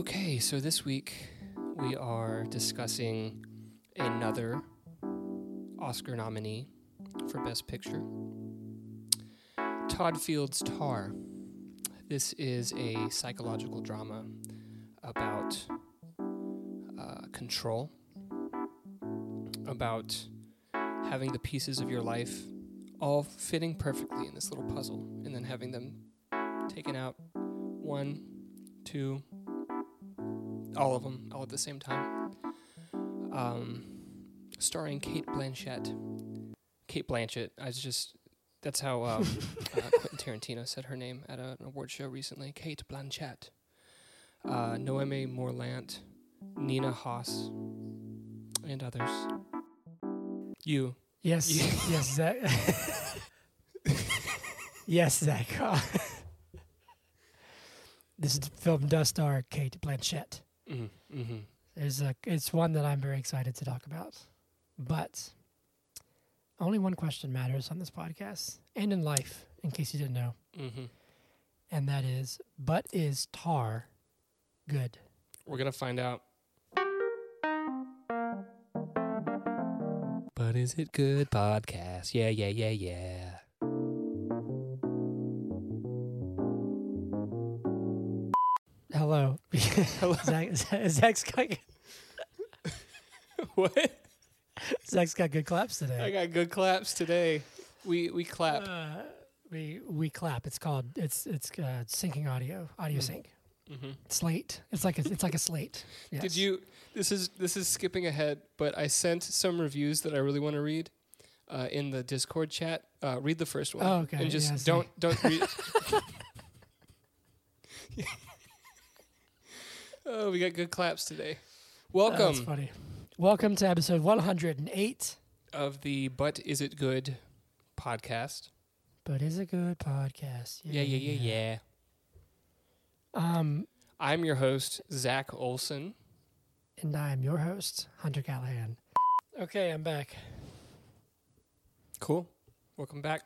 Okay, so this week we are discussing another Oscar nominee for Best Picture Todd Field's Tar. This is a psychological drama about uh, control, about having the pieces of your life all fitting perfectly in this little puzzle, and then having them taken out one, two, all of them, all at the same time. Um, starring Cate Blanchett. Cate Blanchett. I was just that's how um, uh, Quentin Tarantino said her name at a, an award show recently. Cate Blanchett. Uh, Noémie Merlant, Nina Hoss, and others. You. Yes, Yeah. yes, Zach. yes, Zach. this is film does star Cate Blanchett. Mm-hmm. Mm-hmm. A, it's one that I'm very excited to talk about. But only one question matters on this podcast and in life, in case you didn't know, Mm-hmm. and that is, but is tar good? We're gonna find out. But is it good podcast? Yeah, yeah, yeah, yeah. Hello. Hello. Zach, Zach's got, what? Zach's got good claps today. I got good claps today. We we clap. Uh, we we clap. It's called it's it's uh, syncing audio, audio Mhm. sync. hmm Slate. It's like a, it's like a slate. Yes. Did you? This is this is skipping ahead, but I sent some reviews that I really want to read uh, in the Discord chat. Uh, read the first one. Oh, okay. And just Yeah, don't don't read. We got good claps today. Oh, That's Welcome funny. Welcome to episode 108. of the But Is It Good podcast. But is a good podcast. Yeah, yeah, yeah, yeah. Um, I'm your host, Zach Olson. and I am your host, Hunter Callahan. Okay, I'm back. Cool. Welcome back.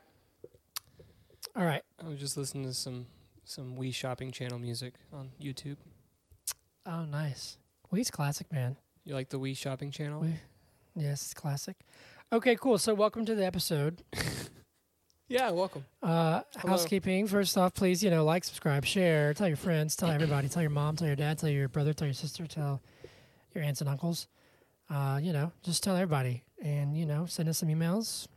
All right. I was just listening to some some Wii Shopping Channel music on YouTube. Oh, nice. Weed's classic, man. You like the Wii Shopping Channel? We- Yes, it's classic. Okay, cool. So, welcome to the episode. Yeah, welcome. Uh, Hello. housekeeping. First off, please, you know, like, subscribe, share, tell your friends, tell everybody, tell your mom, tell your dad, tell your brother, tell your sister, tell your aunts and uncles. Uh, you know, just tell everybody, and you know, send us some emails.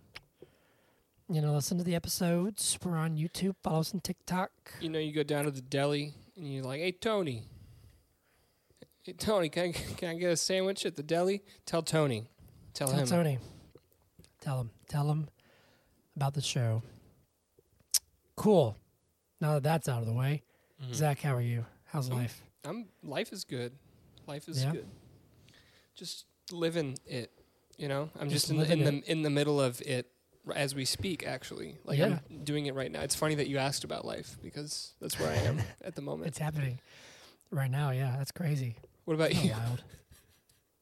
You know, listen to the episodes. We're on YouTube. Follow us on TikTok. You know, you go down to the deli and you're like, "Hey, Tony. Hey, Tony, can I, can I get a sandwich at the deli?" Tell Tony. Tell, Tell him. Tony. Tell him. Tell him about the show. Cool. Now that that's out of the way, Mhm. Zach, how are you? How's Oh. life? I'm. Life is good. Life is Yeah? good. Just living it. You know, I'm Just just, in, the, in the in the middle of it as we speak. Actually, like Yeah. I'm doing it right now. It's funny that you asked about life because that's where I am at the moment. It's happening right now. Yeah, that's crazy. What about you? wild.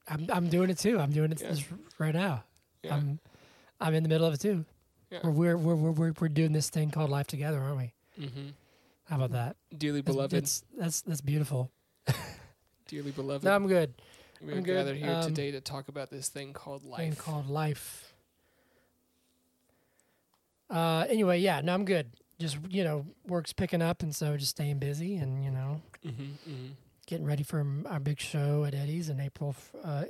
I'm I'm doing it too. I'm doing it Yeah. this right now. Yeah. I'm I'm in the middle of it too. Yeah. We're, we're we're we're we're doing this thing called life together, aren't we? mm-hmm. How about that? Dearly That's- beloved, That's that's that's beautiful. dearly beloved. No, I'm good. We're I'm good. gathered here Um, today to talk about this thing called Thing life. called life. Uh, anyway, yeah, no, I'm good. Just you know, work's picking up, and so just staying busy, and you know, mm-hmm, mm-hmm. Getting ready for our big show at Eddie's in April, uh,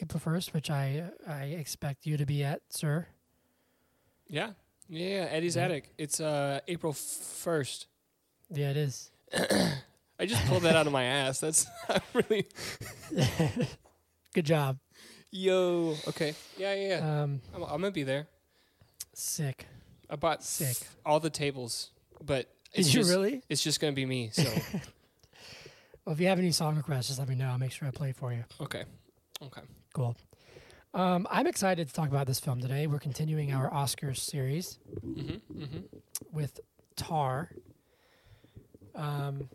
April first, which I I expect you to be at, sir. Yeah. Yeah, Eddie's Yeah. Attic. It's uh April first. Yeah, it is. I just pulled that out of my ass. That's really Good job. yo. Okay. Yeah, yeah. yeah. Um, I'm, I'm gonna be there. sick. I bought Sick. all the tables, but Did it's you just really? it's just gonna be me. So Well, if you have any song requests, just let me know. I'll make sure I play for you. okay, okay. Cool. Um, I'm excited to talk about this film today. We're continuing our Oscars series Mm-hmm, mm-hmm. with Tar. Um,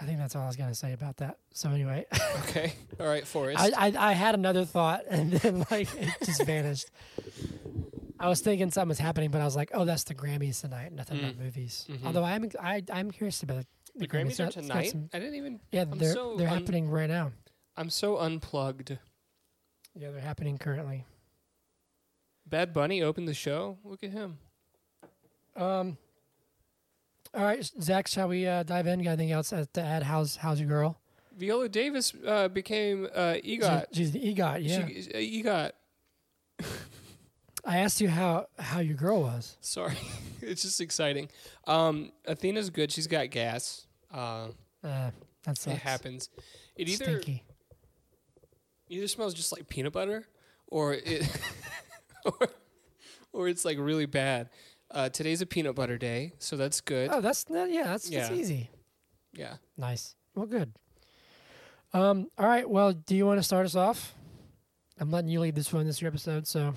I think that's all I was gonna say about that. So anyway, Okay. All right, Forrest. I, I I had another thought and then like it just vanished. I was thinking something was happening, but I was like, "Oh, that's the Grammys tonight. Nothing about Mm. movies." Mhm. Although I'm I I'm curious about The Grammys Grammys are got- it's got tonight. some- I didn't even. yeah, I'm they're so they're un- happening right now. I'm so unplugged. Yeah, they're happening currently. Bad Bunny opened the show. Look at him. Um. All right, Zach. Shall we uh, dive in? Got anything else to add? How's how's your girl? Viola Davis uh, became uh, EGOT. She- she's the EGOT. Yeah. She, uh, EGOT. I asked you how how your girl was. Sorry, it's just exciting. Um, Athena's good. She's got gas. Uh, Uh, that sucks. it happens. It either Stinky. either smells just like peanut butter, or it, or, or it's like really bad. Uh, today's a peanut butter day, so that's good. Oh, that's that, yeah. That's, that's easy. Yeah. Nice. Well, good. Um. All right. Well, do you want to start us off? I'm letting you lead this one. This episode. So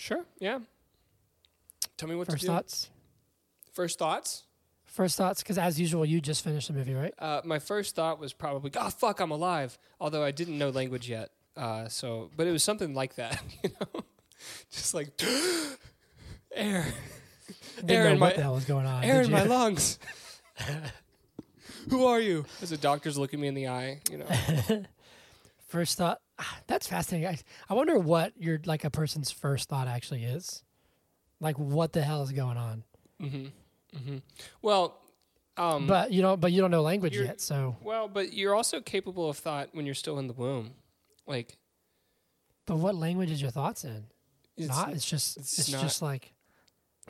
Sure. Yeah. Tell me what first thoughts. First thoughts. First thoughts, because as usual, you just finished the movie, right? Uh, my first thought was probably, "Oh fuck, I'm alive." Although I didn't know language yet, uh, so but it was something like that, you know, just like air, Didn't air know in what my the hell was going on. air in my lungs. Who are you? As the doctor's looking me in the eye, you know. First thought. Ah, That's fascinating. I, I wonder what your like a person's first thought actually is. Like, what the hell is going on? hmm hmm Well, um, but you don't. But you don't know language yet. So, well, but you're also capable of thought when you're still in the womb. Like, but what language is your thoughts in? it's not. It's just. it's It's, not- just like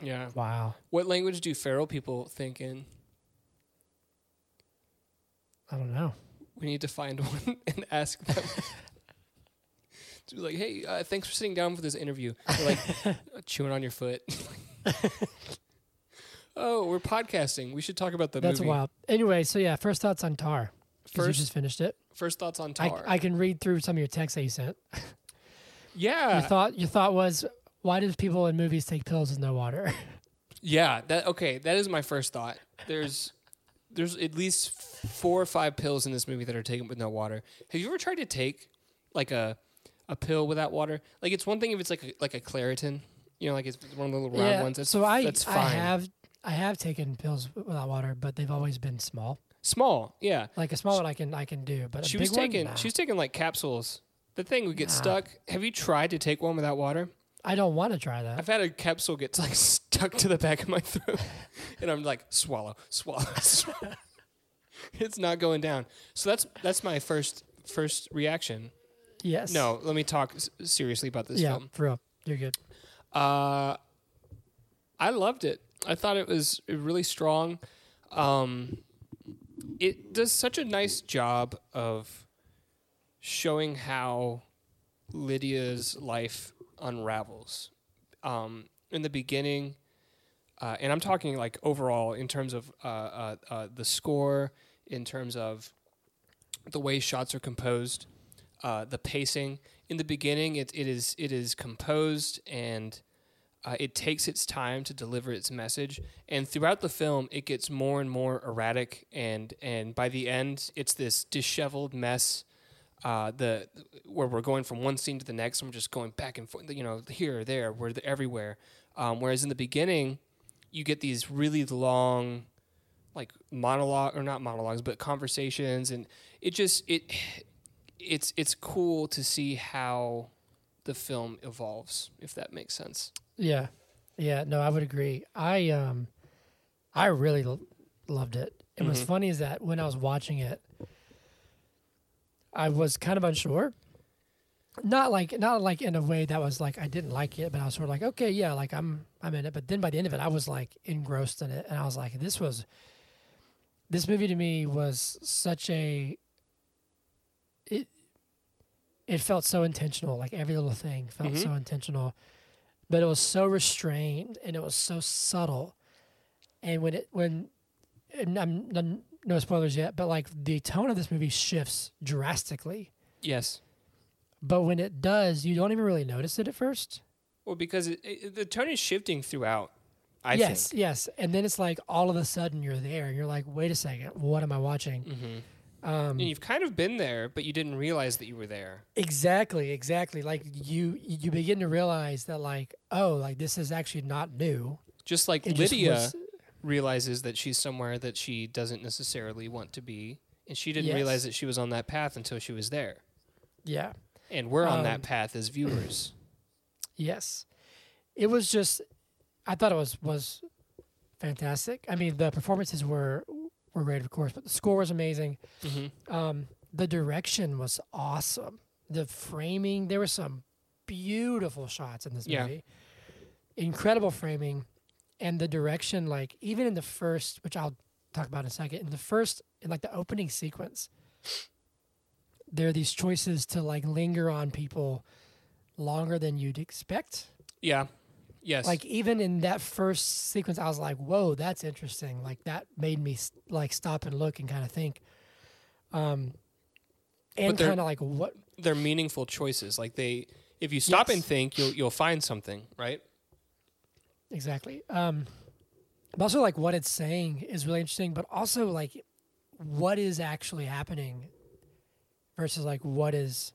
yeah. wow. What language do feral people think in? I don't know. We need to find one and ask them. like, hey, uh, thanks for sitting down for this interview. They're like chewing on your foot. oh, we're podcasting. We should talk about the That's movie. wild. Anyway, so yeah, first thoughts on Tar. Because you First, just finished it. first thoughts on I, Tar. I can read through some of your texts that you sent. yeah, Your thought. Your thought was, why do people in movies take pills with no water? yeah. That okay. That is my first thought. There's, there's at least four or five pills in this movie that are taken with no water. Have you ever tried to take like a, a pill without water? Like it's one thing if it's like a, like a Claritin, you know, like it's one of the little round ones. That's, so I that's I fine. have I have taken pills without water, but they've always been small. Small, yeah. Like a small one I can I can do, but a she big was taking one, nah. she was taking like capsules. The thing would get Nah. stuck. Have you tried to take one without water? I don't want to try that. I've had a capsule get like stuck to the back of my throat, and I'm like swallow, swallow, swallow. it's not going down. So that's that's my first first reaction. Yes. No, let me talk s- seriously about this Yeah, film. for real. You're good. Uh, I loved it. I thought it was really strong. Um, it does such a nice job of showing how Lydia's life unravels. Um, in the beginning, uh, and I'm talking like overall in terms of uh, uh, uh, the score, in terms of the way shots are composed, uh, the pacing. In the beginning, it, it is it is composed and uh, it takes its time to deliver its message. And throughout the film, it gets more and more erratic. And and by the end, it's this disheveled mess. Uh, the where we're going from one scene to the next, and we're just going back and forth. You know, here, or there, we're everywhere. Um, whereas in the beginning, you get these really long, like monologue or not monologues, but conversations, and it just it it's it's cool to see how the film evolves, if that makes sense. Yeah. Yeah, no, I would agree. I um I really l- loved it. And what's Mhm. funny is that when I was watching it I was kind of unsure. Not like not like in a way that was like I didn't like it, but I was sort of like, okay, yeah, like I'm I'm in it. But then by the end of it, I was like engrossed in it, and I was like, this was this movie to me was such a it it felt so intentional. Like every little thing felt Mhm. so intentional, but it was so restrained and it was so subtle. And when it when and I'm, I'm no spoilers yet, but like the tone of this movie shifts drastically. Yes. But when it does, you don't even really notice it at first. Well, because it, it, the tone is shifting throughout. I yes, think. yes. And then it's like all of a sudden you're there and you're like, wait a second, what am I watching? Mm-hmm. Um, And you've kind of been there, but you didn't realize that you were there. exactly, exactly. Like you, you begin to realize that like, oh, like this is actually not new. Just like It just Lydia, was- realizes that she's somewhere that she doesn't necessarily want to be, and she didn't Yes. realize that she was on that path until she was there. Yeah. And we're on Um, that path as viewers. Yes. It was just I thought it was was fantastic. I mean, the performances were were great, of course, but the score was amazing. mm-hmm. Um, the direction was awesome. The framing, there were some beautiful shots in this Yeah. movie. Incredible framing, and the direction, like even in the first, which I'll talk about in a second, in the first, in like the opening sequence, there are these choices to like linger on people longer than you'd expect. Yeah. Yes. Like even in that first sequence, I was like, "Whoa, that's interesting." Like that made me like stop and look and kind of think, um, and kind of like what they're meaningful choices. Like they, if you stop and think, you'll you'll find something, right? exactly. Um, but also like what it's saying is really interesting, but also like what is actually happening versus like what is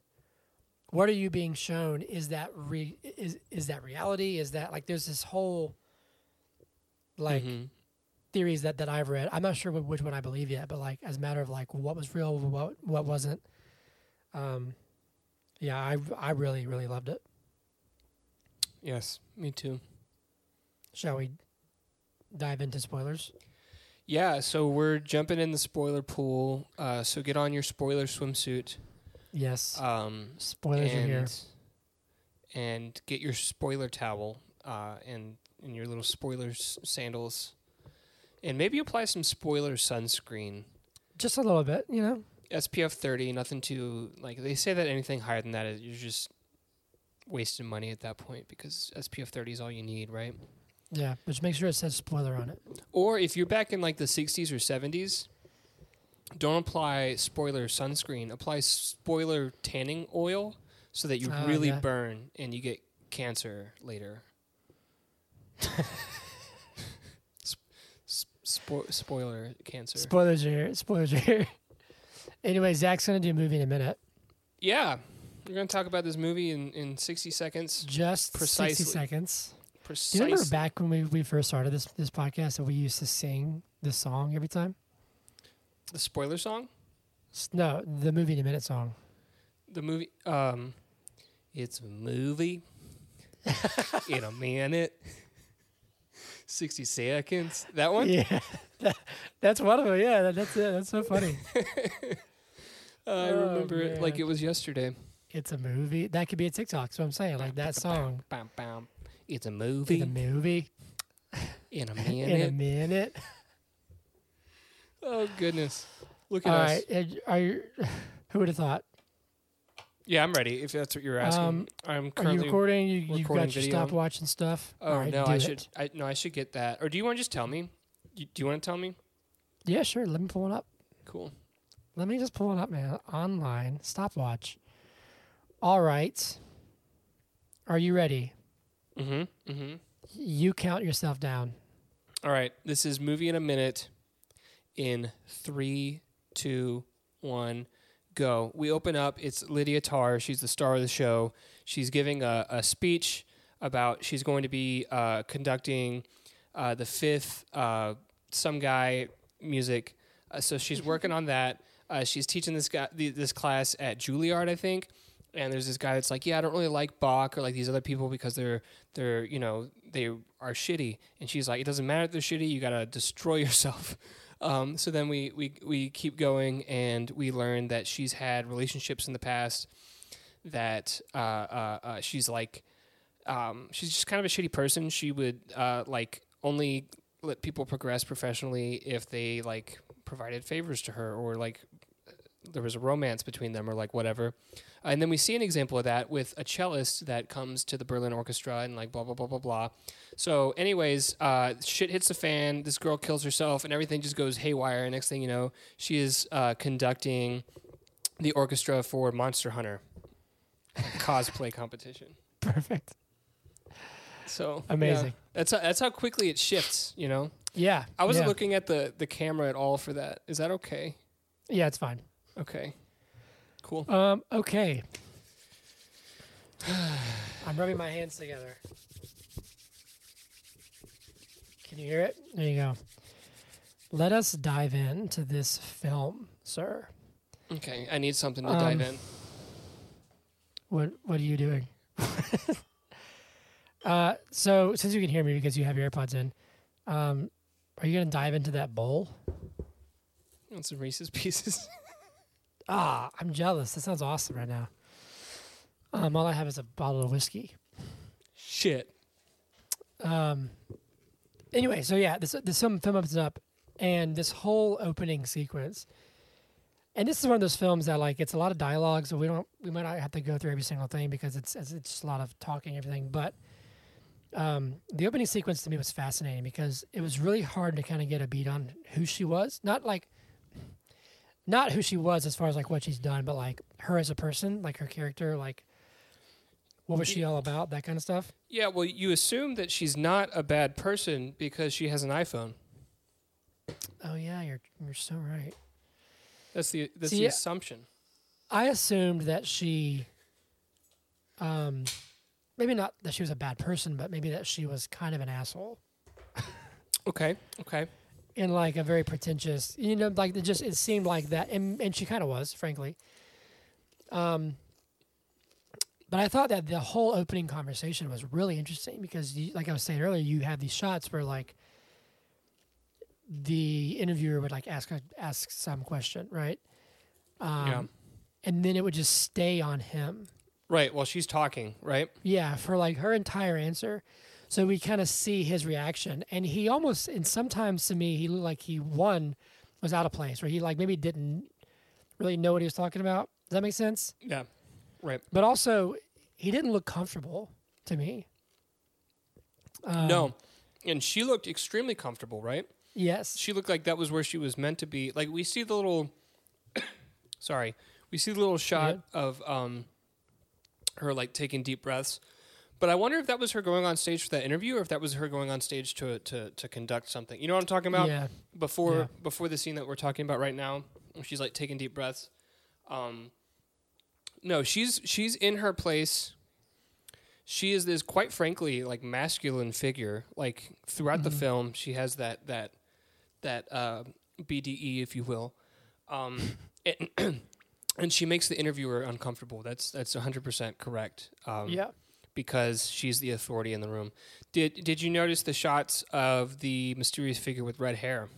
what are you being shown? Is that re is is that reality? Is that like there's this whole like Mhm. theories that, that I've read. I'm not sure which one I believe yet, but like as a matter of like what was real, what what wasn't. Um, yeah, I I really really loved it. yes, me too. Shall we dive into spoilers? Yeah, so we're jumping in the spoiler pool. Uh, so get on your spoiler swimsuit. Yes, Um, spoilers are and, here. And get your spoiler towel uh, and and your little spoiler sandals, and maybe apply some spoiler sunscreen. Just a little bit, you know. SPF thirty, nothing too like they say that anything higher than that is you're just wasting money at that point because SPF thirty is all you need, right? Yeah, but just make sure it says spoiler on it. Or if you're back in like the 60s or 70s, don't apply spoiler sunscreen. Apply spoiler tanning oil so that you Ah, really yeah. burn and you get cancer later. Sp- sp- spo- spoiler cancer. Spoilers are here. Spoilers are here. anyway, Zach's gonna do a movie in a minute. yeah. We're going to talk about this movie in, in 60 seconds. Just Precisely. sixty seconds. Do you remember back when we, we first started this this podcast that we used to sing this song every time? The spoiler song? S- No, the movie in a minute song. The movie. Um, it's a movie in a minute. 60 seconds. That one? Yeah, that, that's one of them. Yeah, that, that's it. That's so funny. Uh, I Oh, remember it like man. it was yesterday. it's a movie that could be a TikTok. So I'm saying like that song. Bam, bam. It's a movie the movie in a minute. in a minute. Minute. oh goodness! Look at All us. right, and are you? Who would have thought? Yeah, I'm ready. If that's what you're asking, Um, I'm Are you currently. recording? You, you've recording got your video. stopwatch and stuff. oh All right, no, do I it. should. I no, I should get that. Or do you want to just tell me? You, do you want to tell me? Yeah, sure. Let me pull it up. Cool. Let me just pull it up, man. Online stopwatch. All right. Are you ready? Mm-hmm. Mm-hmm. You count yourself down. All right. This is movie in a minute. In three, two, one, go. We open up. It's Lydia Tár. She's the star of the show. She's giving a, a speech about she's going to be uh, conducting uh, the fifth uh, some guy music. Uh, so she's working on that. Uh, she's teaching this guy the, this class at Juilliard, I think. And there's this guy that's like, yeah, I don't really like Bach or like these other people because they're they're you know they are shitty. And she's like, it doesn't matter if they're shitty. You gotta destroy yourself. Um, so then we, we we keep going and we learn that she's had relationships in the past that uh, uh, uh, she's like um, she's just kind of a shitty person. She would uh, like only let people progress professionally if they like provided favors to her or like there was a romance between them or like whatever. And then we see an example of that with a cellist that comes to the Berlin Orchestra and like blah blah blah blah blah. So, anyways, uh, shit hits the fan. This girl kills herself, and everything just goes haywire. Next thing you know, she is uh, conducting the orchestra for Monster Hunter cosplay competition. Perfect. So Amazing. yeah, that's how, that's how quickly it shifts. You know, Yeah. I wasn't yeah. looking at the the camera at all for that. Is that okay? Yeah, it's fine. Okay, cool. Um, okay. I'm rubbing my hands together. Can you hear it? There you go. let us dive into this film, sir. Okay, I need something to dive Um, in. What What are you doing? uh, so since you can hear me because you have your AirPods in, um, are you gonna dive into that bowl? Want some Reese's Pieces? Ah, I'm jealous. That sounds awesome right now. Um, all I have is a bottle of whiskey. Shit. Um, anyway, so yeah, this this film film opens up, and this whole opening sequence, and this is one of those films that like it's a lot of dialogue, so we don't we might not have to go through every single thing because it's it's just a lot of talking everything. But um, the opening sequence to me was fascinating because it was really hard to kind of get a beat on who she was, not like. Not who she was as far as like what she's done, but like her as a person, like her character, like what was she all about, that kind of stuff. Yeah, well, you assume that she's not a bad person because she has an iPhone. Oh yeah, you're you're so right. That's the that's See, the assumption. I assumed that she, um, maybe not that she was a bad person, but maybe that she was kind of an asshole Okay. Okay. And like a very pretentious, you know, like it just it seemed like that, and and she kind of was, frankly. Um, but I thought that the whole opening conversation was really interesting because, you, like I was saying earlier, you have these shots where like the interviewer would like ask ask some question, right? Um, Yeah. And then it would just stay on him. Right. While she's talking, right? Yeah, for like her entire answer. So we kind of see his reaction. And he almost, and sometimes to me, he looked like he, one, was out of place, or he like maybe didn't really know what he was talking about. Does that make sense? Yeah. Right. But also, he didn't look comfortable to me. Um, no. And she looked extremely comfortable, right? Yes. She looked like that was where she was meant to be. Like we see the little sorry. We see the little shot of um her like taking deep breaths. But I wonder if that was her going on stage for that interview or if that was her going on stage to to to conduct something. You know what I'm talking about? Yeah. Before Yeah. before the scene that we're talking about right now, she's like taking deep breaths. Um no, she's she's in her place. She is this quite frankly like masculine figure. Like throughout the Mhm. film, she has that that that uh, BDE, if you will, um, and, and she makes the interviewer uncomfortable. That's that's 100 percent correct. Um, yeah. Because she's the authority in the room. Did did you notice the shots of the mysterious figure with red hair?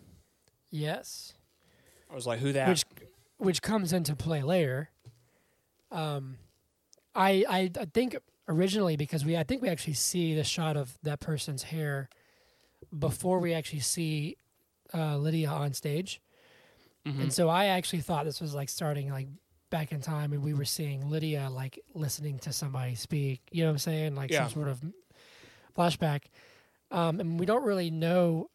Yes. I was like, who that? Which which comes into play later. Um, I, I I think originally because we I think we actually see the shot of that person's hair before we actually see uh, Lydia on stage, Mhm. and so I actually thought this was like starting like back in time, and we were seeing Lydia like listening to somebody speak. You know what I'm saying? Like Yeah. some sort of flashback, um, and we don't really know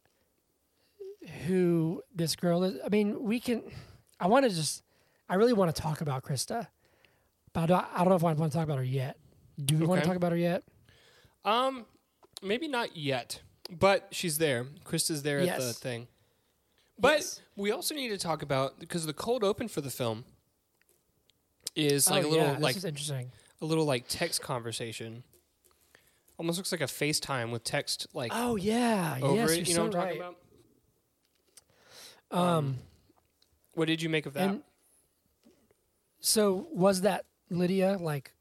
who this girl is. I mean, we can. I want to just. I really want to talk about Krista, but I don't, I don't know if I want to talk about her yet. Do we want to talk about her yet? um, maybe not yet, but she's there. Krista's there at the Yes. thing. But Yes. we also need to talk about because the cold open for the film is like oh, a little yeah, like this is interesting. a little like text conversation. Almost looks like a FaceTime with text like Oh yeah, over yes, it. You know so what I'm talking about? Um, What did you make of that? so was that Lydia like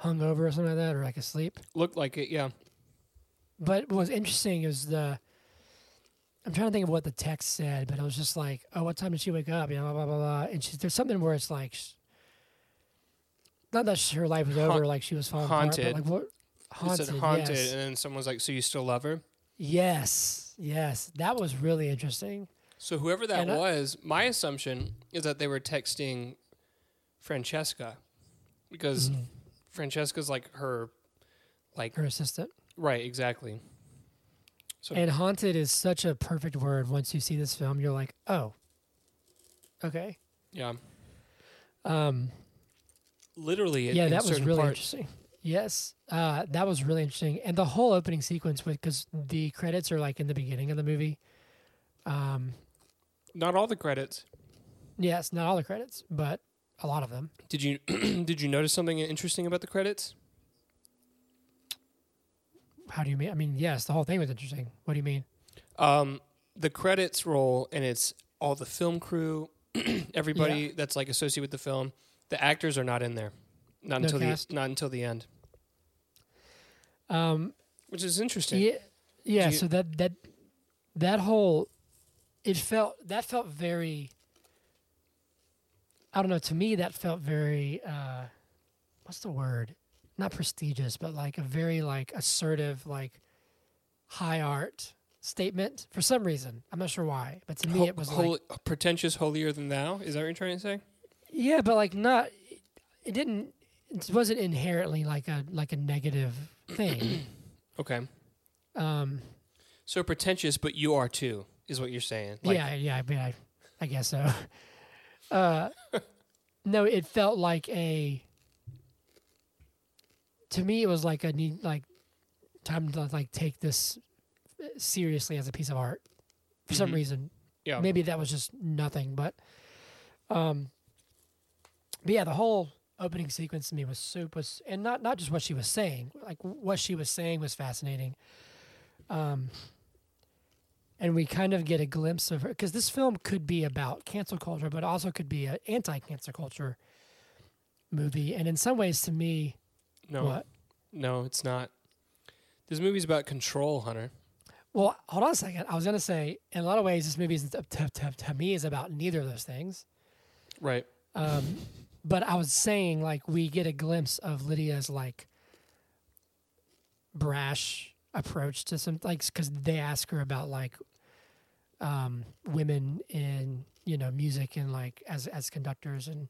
hungover or something like that, or like asleep? Looked like it, yeah. But what was interesting is the. I'm trying to think of what the text said, but it was just like, "Oh, what time did she wake up?" You know, blah blah blah. blah. And she, there's something where it's like, sh- not that her life was over, Haunt- like she was falling haunted. apart, but like what? It Haunted. said haunted, yes. and then someone's like, "So you still love her?" yes, yes, that was really interesting. So whoever that And I- was, my assumption is that they were texting Francesca because Mhm. Francesca's like her, like Her assistant. right, exactly. So And haunted is such a perfect word. Once you see this film, you're like, oh, okay. yeah, Um, literally. yeah, in that was really parts. interesting. Yes, uh, that was really interesting, and the whole opening sequence with because the credits are like in the beginning of the movie. Um, Not all the credits. yes, not all the credits, but a lot of them. Did you did you notice something interesting about the credits? How do you mean? I mean, yes, the whole thing was interesting. What do you mean? Um, the credits roll and it's all the film crew, everybody that's like associated with the film. The actors are not in there, not No until cast? the not until the end, Um, which is interesting. yeah, yeah. You- so that that that whole it felt that felt very. I don't know. To me, that felt very. Uh, what's the word? Not prestigious, but like a very like assertive, like high art statement for some reason. I'm not sure why, but to me, Ho- it was hol- like pretentious, holier than thou. Is that what you're trying to say? Yeah, but like not. It didn't. It wasn't inherently like a like a negative thing. Okay, Um, so pretentious, but you are too, is what you're saying. Like, yeah, yeah, I mean, I, I guess so. Uh, no, it felt like a. To me, it was like a need, like time to like take this seriously as a piece of art. For some Mhm. reason, yeah. maybe that was just nothing, but, um, but yeah, the whole opening sequence to me was super, was, and not not just what she was saying, like what she was saying was fascinating. Um, and we kind of get a glimpse of her because this film could be about cancel culture, but also could be an anti-cancel culture movie. And in some ways, to me, No, what? no, it's not. This movie's about control, Hunter. Well, hold on a second. I was gonna say, in a lot of ways, this movie is to, to, to, to me is about neither of those things. Right. Um, but I was saying, like, we get a glimpse of Lydia's like brash approach to some like because they ask her about like um, women in you know music and like as as conductors and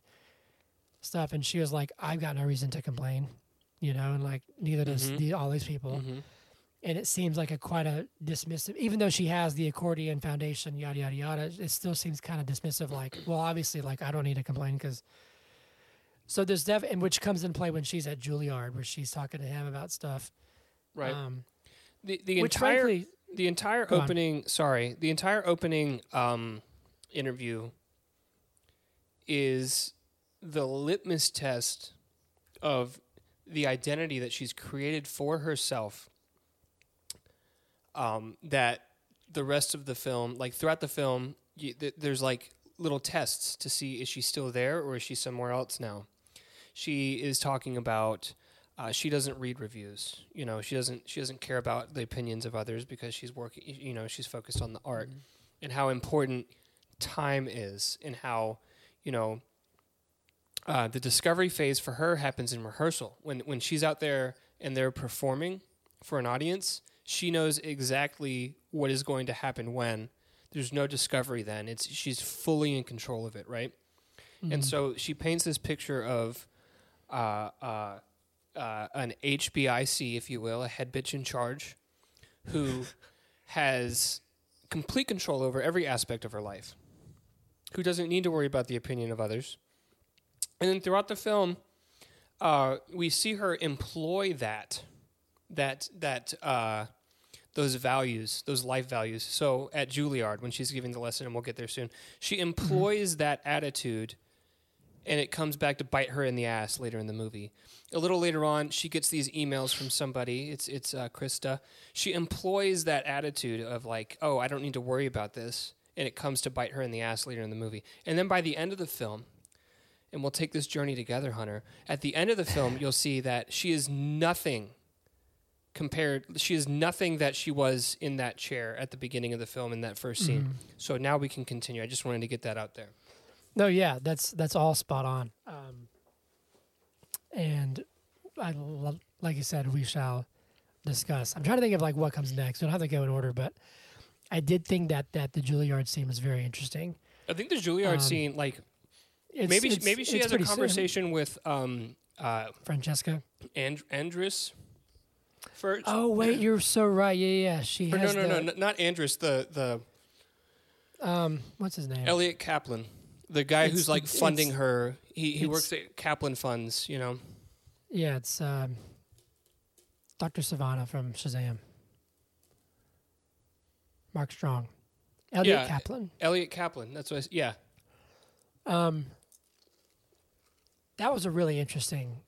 stuff, and she was like, "I've got no reason to complain," you know, and like neither does Mhm. the, all these people. Mhm. And it seems like a quite a dismissive, even though she has the accordion foundation, yada yada yada. It still seems kind of dismissive. Like, well, obviously, like I don't need to complain because. So there's def, and which comes in play when she's at Juilliard, where she's talking to him about stuff. Right. Um, the the which entire frankly, the entire Go on. opening sorry the entire opening um, interview is the litmus test of the identity that she's created for herself um, that the rest of the film like throughout the film you, th- there's like little tests to see is she still there or is she somewhere else now she is talking about uh, she doesn't read reviews. You know, she doesn't she doesn't care about the opinions of others because she's working. You know, she's focused on the art and how important time is, and how you know uh, the discovery phase for her happens in rehearsal when when she's out there and they're performing for an audience. She knows exactly what is going to happen when. There's no discovery then. It's she's fully in control of it, right? And Mhm. so she paints this picture of uh, uh, uh, an HBIC, if you will, a head bitch in charge, who has complete control over every aspect of her life, who doesn't need to worry about the opinion of others. And then throughout the film, uh, we see her employ that, that that uh, those values, those life values. So at Juilliard, when she's giving the lesson, and we'll get there soon, she employs that attitude and it comes back to bite her in the ass later in the movie. A little later on, she gets these emails from somebody. It's it's uh, Krista. She employs that attitude of like, oh, I don't need to worry about this, and it comes to bite her in the ass later in the movie. And then by the end of the film, and we'll take this journey together, Hunter. At the end of the film, you'll see that she is nothing compared. She is nothing that she was in that chair at the beginning of the film in that first scene. Mhm. So now we can continue. I just wanted to get that out there. No, yeah, that's that's all spot on. Um, and I, lo- like you said, we shall discuss. I'm trying to think of like what comes next. We don't have to go in order, but I did think that that the Juilliard scene was very interesting. I think the Juilliard Um, scene, like It's, maybe it's- maybe she has a conversation with um uh Francesca. and- Andris first. Oh wait, you're so right. Yeah, yeah. She no, has no, no, no, not Andris. The the Um, what's his name? Eliot Kaplan, the guy It's who's like funding her. He he works at Kaplan Funds. You know. Yeah, it's um, Dr. Sivana from Shazam. Mark Strong. Eliot Yeah. Kaplan. Eliot Kaplan. That's what. I, yeah. Um, that was a really interesting.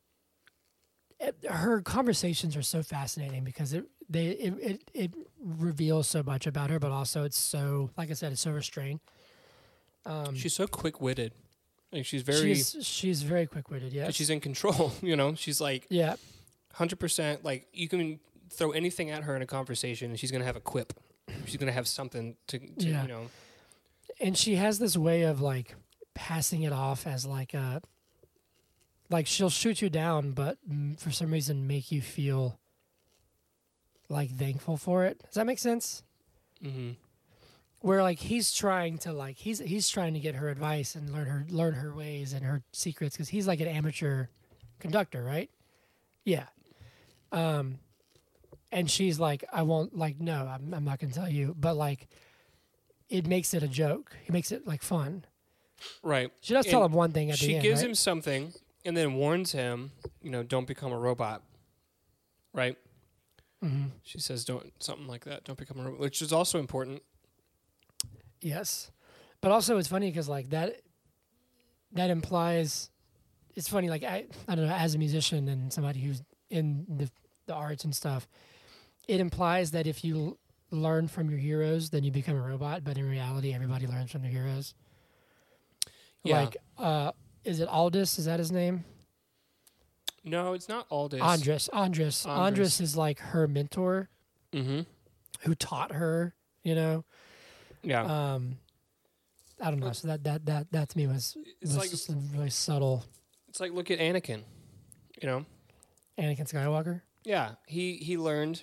it- her conversations are so fascinating because it they it, it, it reveals so much about her, but also it's so, like I said, it's so restrained. Um, She's so quick witted. Like she's very she's she's very quick witted. Yeah, she's in control, you know? She's like yeah, hundred percent like you can throw anything at her in a conversation and she's gonna have a quip. She's gonna have something to, to Yeah. you know and she has this way of like passing it off as like a like she'll shoot you down, but mm, for some reason make you feel like thankful for it. Does that make sense? hmm where like he's trying to like he's he's trying to get her advice and learn her learn her ways and her secrets because he's like an amateur conductor right yeah um and she's like i won't like no i'm, I'm not gonna tell you but like it makes it a joke he makes it like fun Right. she does tell him one thing at she the end gives right? him something and then warns him, you know, don't become a robot. Right? hmm She says don't something like that, don't become a robot, which is also important. Yes, but also it's funny because like that that implies it's funny like I I don't know as a musician and somebody who's in the the arts and stuff, it implies that if you l- learn from your heroes, then you become a robot. But in reality, everybody learns from their heroes. Yeah. Like, uh, is it Aldous? Is that his name? No, it's not Aldous. Andris. Andris. Andris. Andris is like her mentor Mm-hmm. who taught her. You know. Yeah. Um, I don't know. So that that that that to me was it's was like just a really subtle it's like look at Anakin. You know? Anakin Skywalker, Yeah. He he learned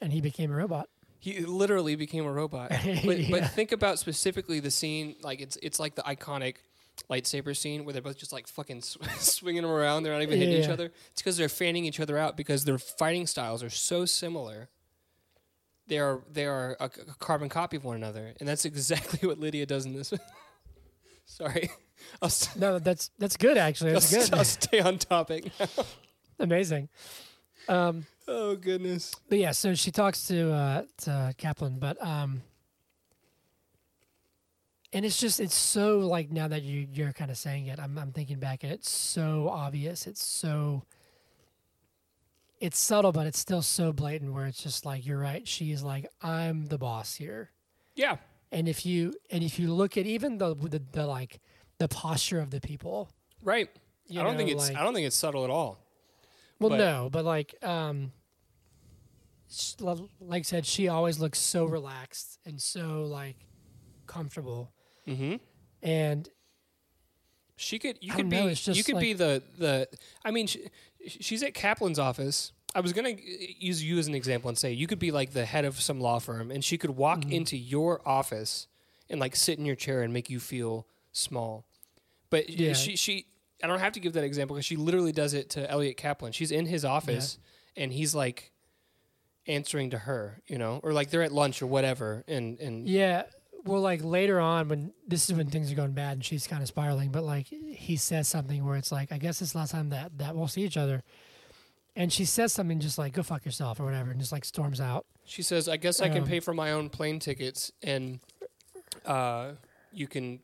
and he became a robot. he literally became a robot. But Yeah. but think about specifically the scene like it's it's like the iconic lightsaber scene where they're both just like fucking sw- swinging them around. They're not even hitting each Yeah. other. It's because they're fanning each other out because their fighting styles are so similar. They are they are a, c- a carbon copy of one another, and that's exactly what Lydia does in this. Sorry, I'll, s- No, that's that's good actually. I'll, That's s- good. I'll stay on topic. Amazing. Um, oh goodness. but yeah, so she talks to uh, to Kaplan, but um, and it's just it's so like now that you you're kind of saying it, I'm I'm thinking back and it's so obvious. It's so it's subtle, but it's still so blatant. Where it's just like you're right. She is like I'm the boss here. Yeah. and if you and if you look at even the the, the like the posture of the people Right. I don't think it's like- I don't think it's subtle at all. well but- no but like um like I said she always looks so relaxed and so like comfortable Mm-hmm. and She could. You could know, be. You could be the the. I mean, she, she's at Kaplan's office. I was gonna use you as an example and say you could be like the head of some law firm, and she could walk Mm-hmm. into your office and like sit in your chair and make you feel small. But Yeah. she she. I don't have to give that example because she literally does it to Eliot Kaplan. She's in his office and he's like answering to her, you know, or like they're at lunch or whatever, and and yeah well like later on when this is when things are going bad and she's kind of spiraling but like he says something where it's like i guess it's the last time that that we'll see each other and she says something just like go fuck yourself or whatever and just like storms out She says, "I guess I can Um, pay for my own plane tickets, and uh, you can."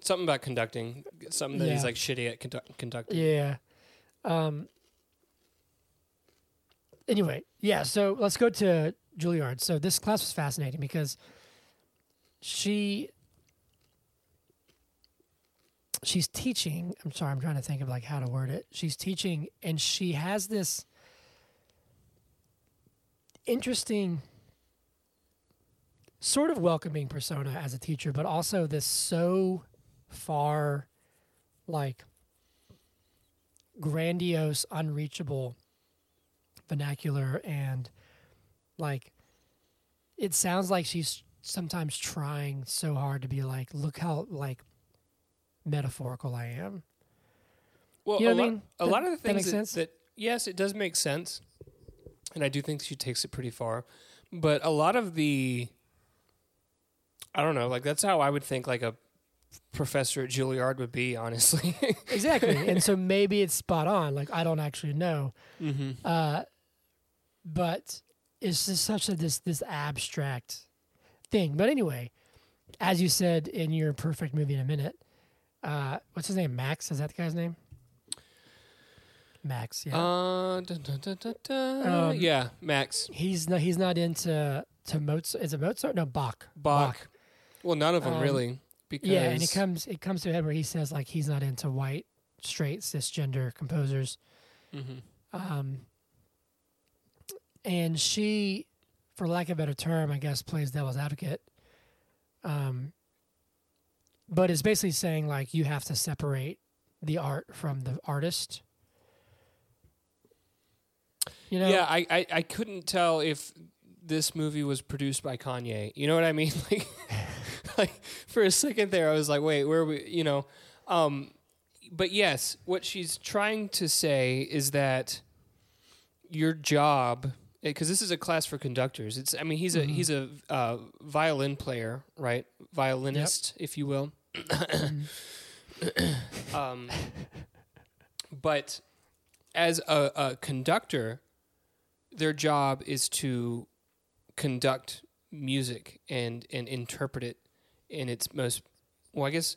Something about conducting, something that he's Yeah. like shitty at condu- conducting. Yeah. Um. Anyway, yeah. So let's go to Juilliard. So this class was fascinating because she she's teaching. I'm sorry, I'm trying to think of like how to word it. She's teaching, and she has this interesting, sort of welcoming persona as a teacher, but also this so far, like grandiose, unreachable vernacular and like it sounds like she's sometimes trying so hard to be like, look how like metaphorical I am. Well, You know a, what I lot, mean? a That- lot of the things that, sense? that yes, it does make sense, and I do think she takes it pretty far. But a lot of the, I don't know, like that's how I would think like a professor at Juilliard would be, honestly. Exactly. and so maybe it's spot on. Like I don't actually know. mm-hmm. Uh but it's just such a this this abstract thing. But anyway, as you said in your perfect movie in a minute, uh what's his name? Max? Is that the guy's name? Max. Yeah, Uh, dun, dun, dun. Um, yeah, Max he's not. He's not into to Mozart. Is it Mozart? No, Bach. Bach. Well, none of them Um, really. Because Yeah, and it comes it comes to a head where he says like he's not into white, straight, cisgender composers. Mhm. Um, and she, for lack of a better term, I guess, plays devil's advocate. Um, but it's basically saying like you have to separate the art from the artist. You know, yeah, I, I I couldn't tell if this movie was produced by Kanye. You know what I mean? Like, like for a second there, I was like, wait, where we? You know, um, but yes, what she's trying to say is that your job, because this is a class for conductors. It's, I mean, he's a Mhm. he's a uh, violin player, right? Violinist, if you will. um, but as a, a conductor, their job is to conduct music and and interpret it in its most well i guess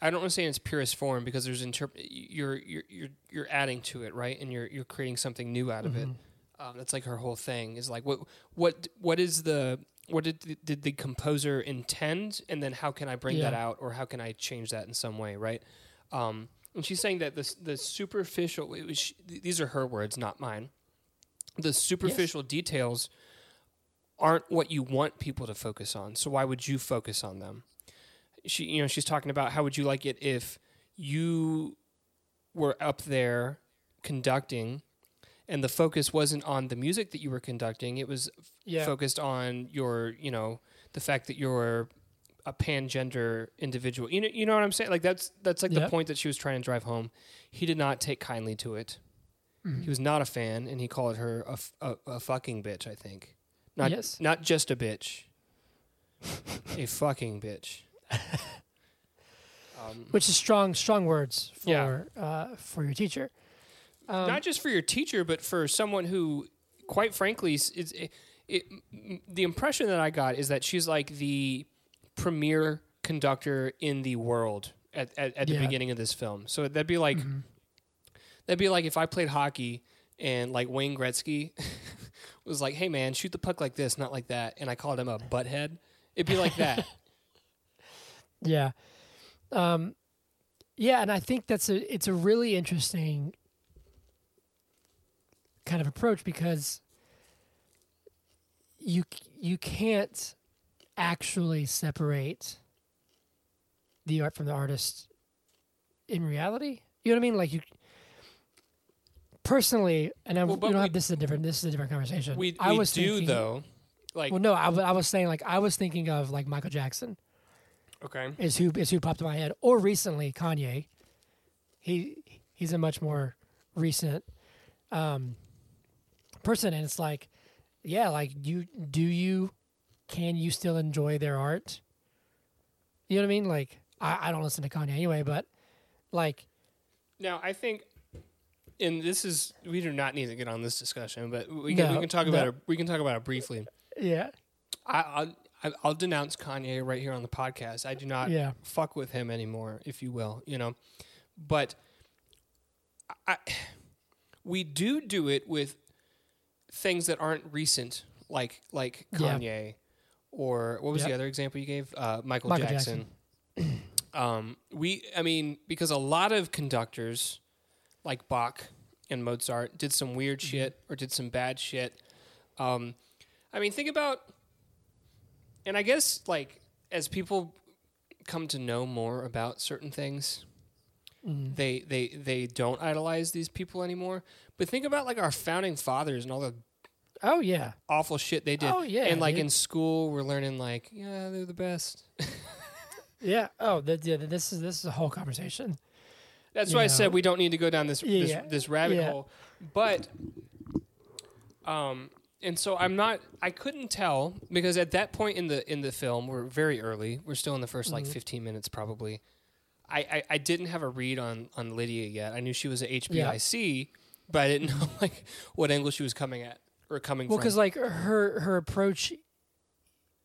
i don't want to say in its purest form because there's interp- you're you're you're you're adding to it right and you're you're creating something new out of it Mhm. Um, that's like her whole thing is like what what what is the what did the, did the composer intend? And then how can i bring that out or how can i change that in some way right? Um, and she's saying that the the superficial it was, these are her words not mine. The superficial details aren't what you want people to focus on so why would you focus on them? She you know she's talking about how would you like it if you were up there conducting and the focus wasn't on the music that you were conducting it was yeah, focused on your you know the fact that you're a pan-gender individual. You know you know what i'm saying? Like that's that's like the point that she was trying to drive home. He did not take kindly to it. Mhm. he was not a fan and he called her a, f- a- a fucking bitch i think. Not Yes. not just a bitch. A fucking bitch. Um, which is strong, strong words for Yeah. uh, for your teacher. Um, not just for your teacher, but for someone who, quite frankly, is, it, it, the impression that I got is that she's like the premier conductor in the world at, at, at the Yeah. beginning of this film. So that'd be like mhm. that'd be like if I played hockey and like Wayne Gretzky was like, "Hey man, shoot the puck like this, not like that," and I called him a butthead. It'd be like that. Yeah. Um yeah, and I think that's a it's a really interesting kind of approach because you you can't actually separate the art from the artist in reality. You know what I mean? Like you personally, and I, Well, we don't we- have this is a different this is a different conversation. we I we was do thinking, though. Like Well, no, I, w- I was saying like I was thinking of like Michael Jackson okay, is who is who popped in my head. Or recently, Kanye. He he's a much more recent um, person, and it's like, yeah, like you do you can you still enjoy their art? You know what I mean? Like I, I don't listen to Kanye anyway, but like Now, I think, and this is we do not need to get on this discussion, but we can we can talk no. about it. We can talk about it briefly. yeah, I, I'll I- I'll denounce Kanye right here on the podcast. I do not yeah, fuck with him anymore, if you will. You know, but I, we do do it with things that aren't recent, like like Yeah. Kanye, or what was the other example you gave? Uh, Michael, Michael Jackson. um, we, I mean, because a lot of conductors, like Bach and Mozart, did some weird Mm-hmm. shit or did some bad shit. Um, I mean, think about, and I guess like as people come to know more about certain things, mm, they they they don't idolize these people anymore. But think about like our founding fathers and all the oh yeah, awful shit they did. Oh, yeah, and like in school, we're learning like yeah, they're the best. yeah. Oh, that, yeah. This is this is a whole conversation. That's You why I said we don't need to go down this Yeah, this, yeah. this rabbit hole. But um and so I'm not I couldn't tell because at that point in the in the film we're very early. We're still in the 1st like Mhm. 15 minutes probably. I, I, I didn't have a read on on Lydia yet. I knew she was at HBIC, but I didn't know like what angle she was coming at or coming Well, from. because like her her approach,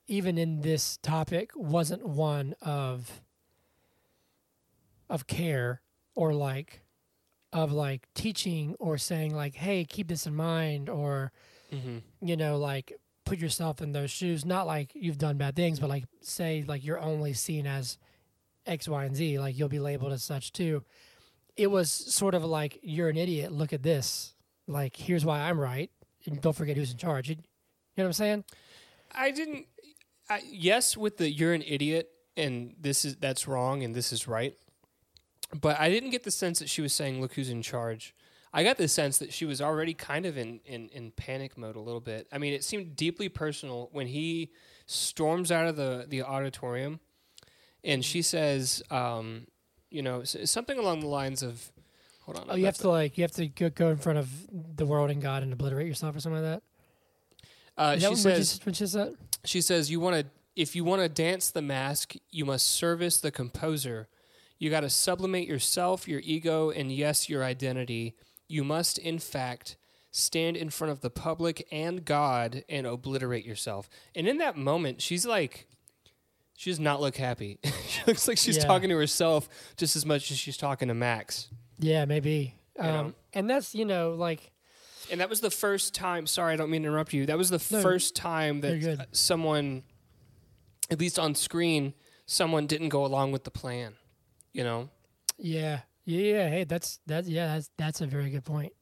even in this topic, wasn't one of of care or like of like teaching or saying like, "Hey, keep this in mind," or Mm-hmm. you know, like put yourself in those shoes. Not like you've done bad things, but like say like you're only seen as X, Y, and Z. Like you'll be labeled as such too. It was sort of like you're an idiot. Look at this. Like here's why I'm right, and don't forget who's in charge. You, know what I'm saying? I didn't. I, yes, with the you're an idiot and this is that's wrong and this is right, but I didn't get the sense that she was saying, "Look who's in charge." I got the sense that she was already kind of in, in, in panic mode a little bit. I mean, it seemed deeply personal when he storms out of the, the auditorium and she says, um, you know, something along the lines of, hold on. Oh, you have to like you have to go, in front of the world and God and obliterate yourself or something like that. Uh, Is she says, she, what she said? she says you want to if you want to dance the mask you must service the composer you got to sublimate yourself your ego and yes your identity you must in fact stand in front of the public and god and obliterate yourself and in that moment she's like she does not look happy she looks like she's Yeah. talking to herself just as much as she's talking to max Yeah, maybe. You know? Um, and that's you know like and that was the first time sorry i don't mean to interrupt you that was the No, first time that uh, someone at least on screen someone didn't go along with the plan you know Yeah, yeah, yeah. Hey, that's that's yeah, that's that's a very good point.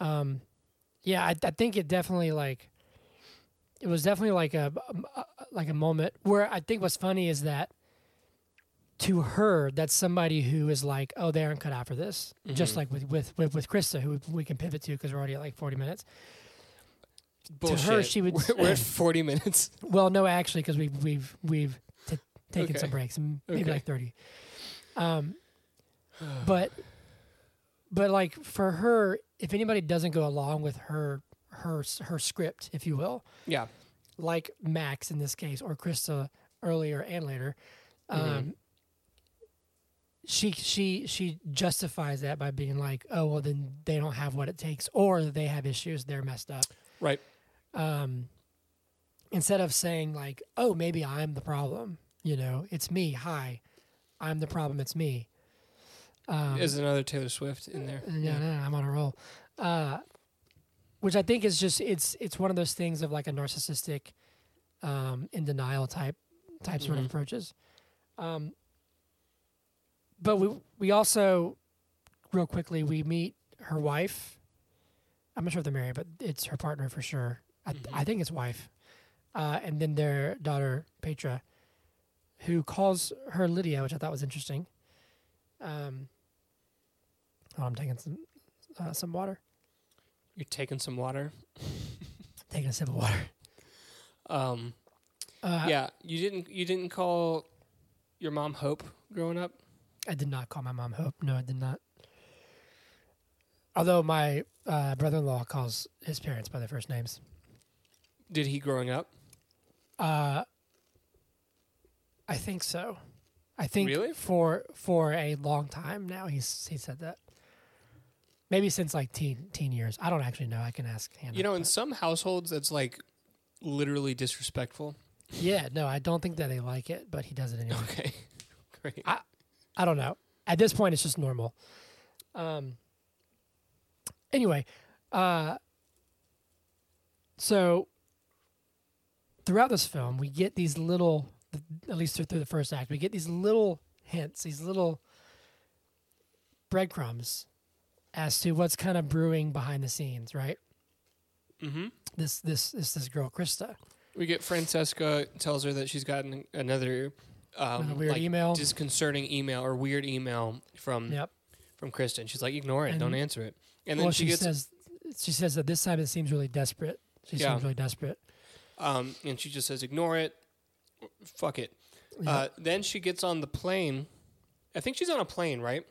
Um, yeah, I, I think it definitely like it was definitely like a, a like a moment where I think what's funny is that to her that's somebody who is like, oh, they aren't cut out for this. Just Mhm. like with with with, with Krista, who we can pivot to because we're already at like forty minutes. Bullshit. To her, she would- we're, we're at 40 minutes Well, no, actually, because we've we've we've t- taken Okay. some breaks, maybe Okay. like thirty. Um, but but like for her, if anybody doesn't go along with her her her script, if you will, yeah like Max in this case or Krista earlier and later, um, Mhm. she she she justifies that by being like, oh well, then they don't have what it takes, or they have issues, they're messed up. right Um, instead of saying like, oh, maybe I'm the problem, you know, it's me. Hi, I'm the problem. It's me. Um, there's another taylor swift in there yeah, no, I'm on a roll. Uh, which I think is just it's it's one of those things of like a narcissistic, um, in denial type type sort of approaches. Um, but we we also, real quickly, we meet her wife. I'm not sure if they're married, but it's her partner for sure. I, Mhm. I think it's wife, uh, and then their daughter Petra, who calls her Lydia, which I thought was interesting. Um, oh, I'm taking some uh, some water. You're taking some water Taking a sip of water. um Uh, yeah you didn't you didn't call your mom hope growing up I did not call my mom Hope. No, I did not. Although my uh, brother-in-law calls his parents by their first names. did he growing up Uh, I think so. I think Really? for for a long time now he's he said that. Maybe since like teen teen years. I don't actually know. I can ask Hannah. you know in but- some households it's like literally disrespectful yeah, no, I don't think that they like it, but he does it anyway. okay great I- I don't know. At this point, it's just normal. Um. Anyway, uh. So. Throughout this film, we get these little, at least through, through the first act, we get these little hints, these little breadcrumbs, as to what's kind of brewing behind the scenes. Right. mm-hmm This this this this girl Krista. We get Francesca tells her that she's gotten another um, weird like, email. disconcerting email or weird email from Yep. from Kristen. She's like, ignore it, And- don't answer it. And then well, she, she, gets says she says that this time it seems really desperate. She Yeah. seems really desperate. um, and she just says, ignore it, fuck it. Yep. Uh, then she gets on the plane. I think she's on a plane, right?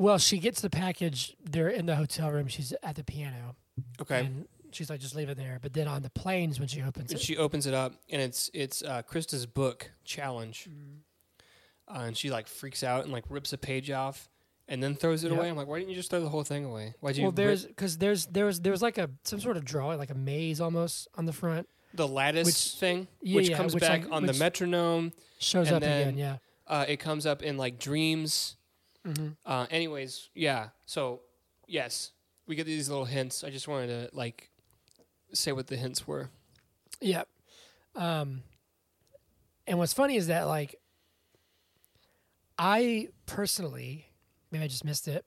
Well, she gets the package. They're in the hotel room. She's at the piano. Okay. And she's like, just leave it there. But then on the planes, when she opens it, she opens it up, and it's it's uh, Krista's book challenge, Mm-hmm. uh, and she like freaks out and like rips a page off, and then throws it Yep. away. I'm like, why didn't you just throw the whole thing away? Why'd you? well, there's because there's there's there's like a some sort of drawing, like a maze almost on the front. the lattice which- thing, Yeah, which yeah, comes which, back like, on the metronome. Shows up again. Yeah. Uh, it comes up in like dreams. Hmm Uh, anyways, yeah. So yes, we get these little hints. I just wanted to like say what the hints were. Yep. Um, and what's funny is that like I personally, maybe I just missed it.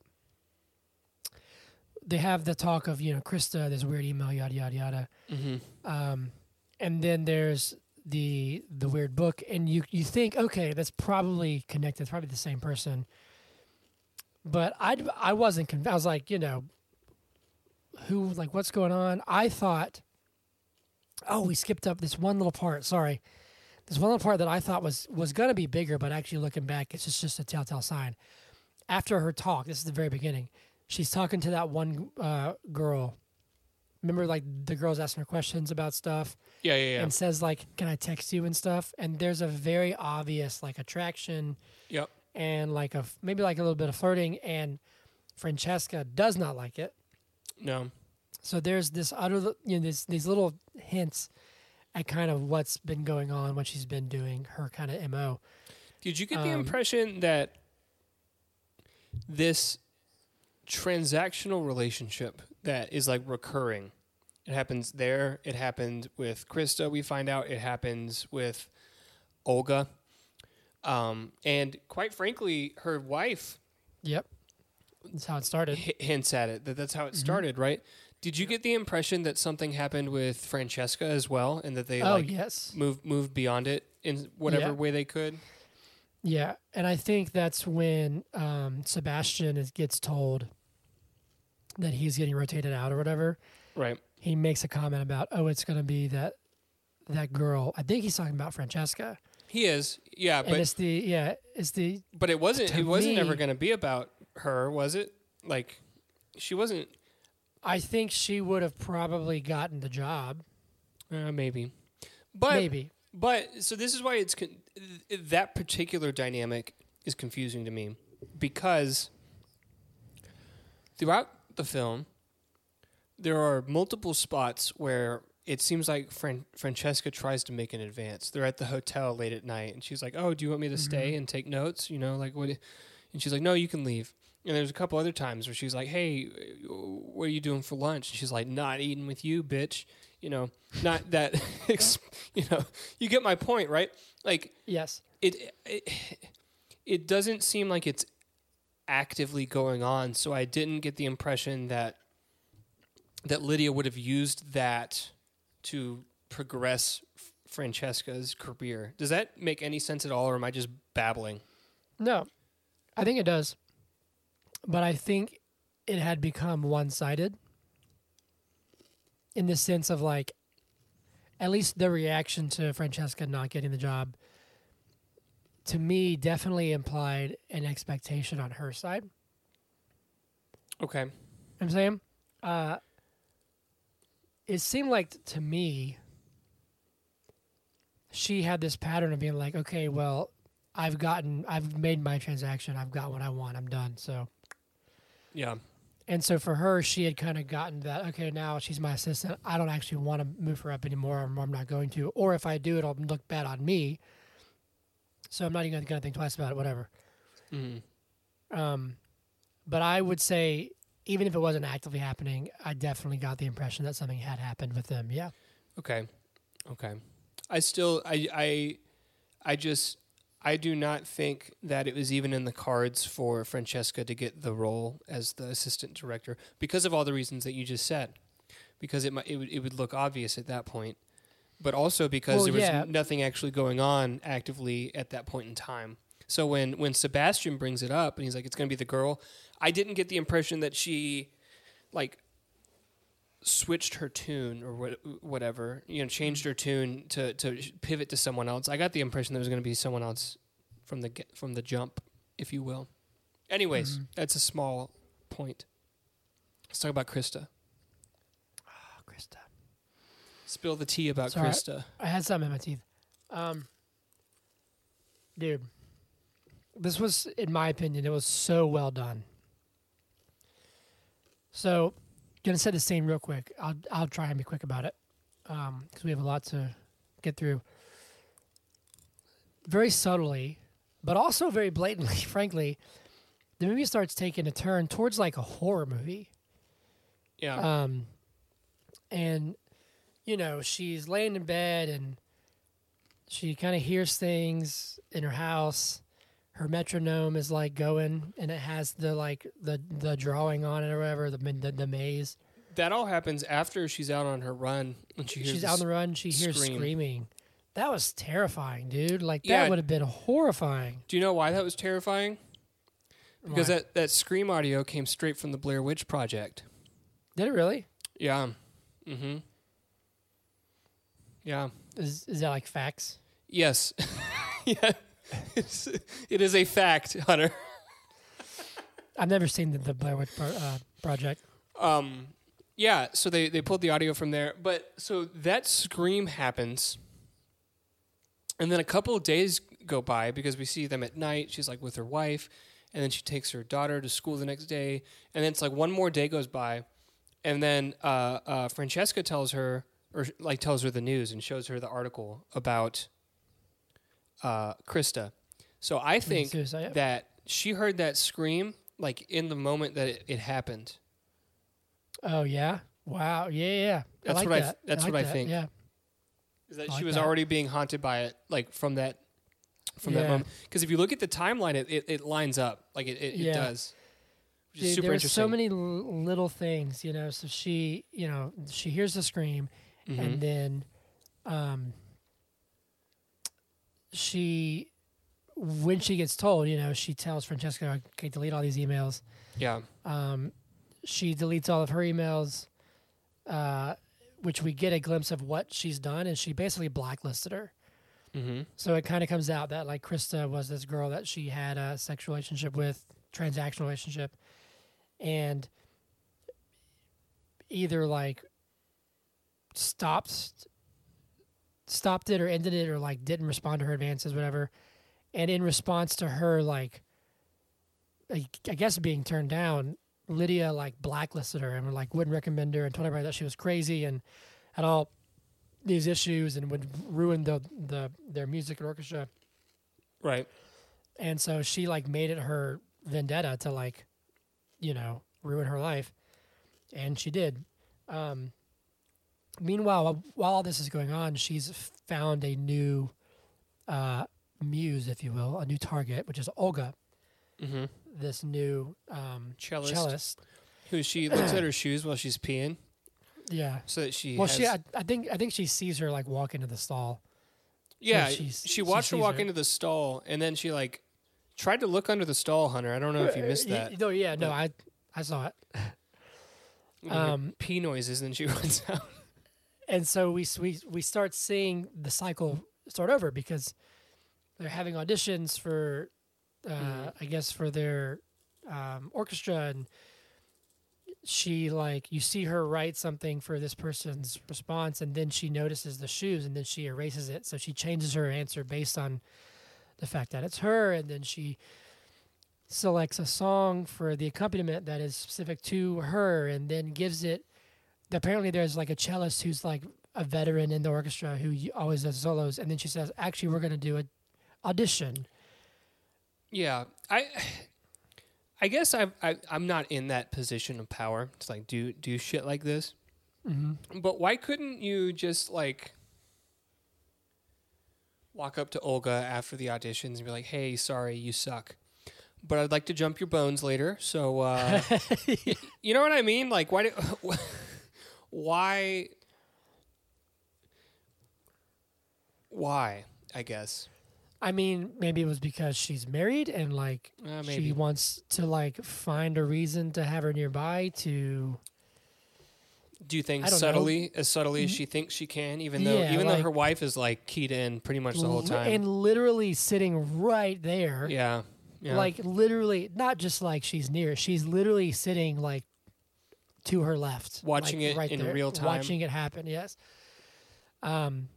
They have the talk of you know Krista, there's a weird email, yada yada yada, Mm-hmm. um, and then there's the the weird book, and you you think okay, that's probably connected, it's probably the same person. But I I wasn't convinced. I was like, you know, who like what's going on? I thought, oh, we skipped up this one little part. Sorry, this one little part that I thought was was gonna be bigger, but actually looking back, it's just just a telltale sign. After her talk, this is the very beginning. She's talking to that one uh, girl. Remember, like the girl's asking her questions about stuff Yeah, yeah, yeah. and says like, "Can I text you and stuff?" And there's a very obvious like attraction yep. And like a maybe like a little bit of flirting, and Francesca does not like it. No. So there's this utter, you know, this, these little hints at kind of what's been going on, what she's been doing, her kind of mo. Did you get the Um, impression that this transactional relationship that is like recurring? It happens there. It happened with Krista. We find out it happens with Olga, um, and quite frankly, her wife Yep, that's how it started. h- hints at it. That that's how it Mhm. started, right? Did you get the impression that something happened with Francesca as well, and that they oh like yes, moved moved beyond it in whatever Yeah. way they could? yeah, and I think that's when um, Sebastian is, gets told that he's getting rotated out or whatever. Right. He makes a comment about, "Oh, it's going to be that that girl." I think he's talking about Francesca, He is, yeah, and but it's the yeah, it's the But it wasn't. It wasn't ever going to be about her, was it? Like, she wasn't. I think she would have probably gotten the job, Uh, maybe, but maybe. but so this is why it's con- that particular dynamic is confusing to me because throughout the film there are multiple spots where it seems like Fran- Francesca tries to make an advance. They're at the hotel late at night, and she's like, "Oh, do you want me to mm-hmm. stay and take notes? You know, like what?" And she's like, "No, you can leave." And there's a couple other times where she's like, "Hey, what are you doing for lunch?" And she's like, "Not eating with you, bitch." You know, not that. you know, you get my point, right? Like Yes. it, it, it doesn't seem like it's actively going on. So I didn't get the impression that that Lydia would have used that to progress Francesca's career. Does that make any sense at all, or am I just babbling? No, I think it does, but I think it had become one-sided in the sense of like, at least the reaction to Francesca not getting the job, to me, definitely implied an expectation on her side. Okay. I'm saying, uh, it seemed like to me, she had this pattern of being like, okay, well, I've gotten, I've made my transaction, I've got what I want, I'm done. So, Yeah. and so for her, she had kind of gotten that, okay, now she's my assistant. I don't actually want to move her up anymore, or I'm not going to. Or if I do, it'll look bad on me. So I'm not even going to think twice about it, whatever. hmm Um, but I would say, even if it wasn't actively happening, I definitely got the impression that something had happened with them. Yeah. Okay. Okay. I still I I I just I do not think that it was even in the cards for Francesca to get the role as the assistant director because of all the reasons that you just said. Because it might it would it would look obvious at that point. But also because Well, there was yeah. nothing actually going on actively at that point in time. So when when Sebastian brings it up and he's like it's going to be the girl, I didn't get the impression that she like switched her tune or what, whatever, you know, changed her tune to to pivot to someone else. I got the impression there was going to be someone else from the from the jump, if you will. Anyways, Mhm. that's a small point. Let's talk about Krista. Oh, Krista. Spill the tea about right. Krista. I had something in my teeth. Um, dude, this was, in my opinion, it was so well done. So, gonna set the scene real quick. I'll I'll try and be quick about it because we have a lot to get through. Very subtly, but also very blatantly, frankly, the movie starts taking a turn towards like a horror movie. Yeah. Um, and you know she's laying in bed and she kind of hears things in her house. Her metronome is like going, and it has the like the the drawing on it or whatever the the, the maze. that all happens after she's out on her run and she hears She's out on the run. She hears scream. screaming. That was terrifying, dude. Like that Yeah. would have been horrifying. Do you know why that was terrifying? Because Why? that, that scream audio came straight from the Blair Witch Project. did it really? Yeah. Mm-hmm. Yeah. Is is that like facts? Yes. yeah. It's, a fact, Hunter. I've never seen the, the Blair Witch Pro, uh, Project. Um, yeah, so they, they pulled the audio from there. But so that scream happens. And then a couple of days go by because we see them at night. She's like with her wife. And then she takes her daughter to school the next day. And then it's like one more day goes by. And then uh, uh, Francesca tells her, or like tells her the news and shows her the article about uh, Krista. So I think suicide. that she heard that scream like in the moment that it, it happened. Oh yeah. Wow. Yeah, yeah. yeah. That's like what I th- that. that's like what I that. think. Yeah. Is that I she like was that. already being haunted by it, like from that from that moment. Because if you look at the timeline, it, it, it lines up, like it, it, it does, which is Dude, super there were interesting. so many l- little things, you know. So she, you know, she hears the scream, Mhm. and then, um, she, when she gets told, you know, she tells Francesca, "Okay, delete all these emails." yeah, Um, she deletes all of her emails, uh, which we get a glimpse of what she's done, and she basically blacklisted her. mm-hmm. So it kind of comes out that like Krista was this girl that she had a sexual relationship with, transactional relationship, and either like stopped stopped it or ended it or like didn't respond to her advances, whatever. And in response to her like I I guess being turned down, Lydia like blacklisted her and like wouldn't recommend her and told everybody that she was crazy and had all these issues and would ruin the the their music and orchestra. right, And so she like made it her vendetta to like, you know, ruin her life, and she did. Um, meanwhile, while all this is going on, she's found a new uh, muse, if you will, a new target, which is Olga, mm-hmm. this new um, cellist, cellist. who she looks at her shoes while she's peeing, Yeah. so that she Well, she, I, I think, I think she sees her like walk into the stall. yeah, she she watched her walk her. into the stall, and then she like tried to look under the stall, Hunter. I don't know if you missed Y- that. No, yeah, no, I, I saw it. Um, pee noises, and she runs out. And so we we we start seeing the cycle start over because they're having auditions for uh, Mhm. I guess for their um, orchestra and she like you see her write something for this person's response and then she notices the shoes and then she erases it so she changes her answer based on the fact that it's her and then she selects a song for the accompaniment that is specific to her and then gives it apparently there's like a cellist who's like a veteran in the orchestra who always does solos and then she says actually we're going to do an audition Yeah, I, I guess I, I I'm not in that position of power to like do do shit like this. mm-hmm. But why couldn't you just like walk up to Olga after the auditions and be like, "Hey, sorry, you suck." But I'd like to jump your bones later. So, uh, you know what I mean? Like, why? Do, why? Why? I guess. I mean, maybe it was because she's married and like Uh, she wants to like find a reason to have her nearby to do things don't know. subtly, as subtly as she thinks she can, even though Yeah, even though her wife is like keyed in pretty much the whole time. and literally sitting right there. yeah, yeah. Like literally not just like she's near, she's literally sitting like to her left. Watching like, it right in there, real time. Watching it happen, yes. Um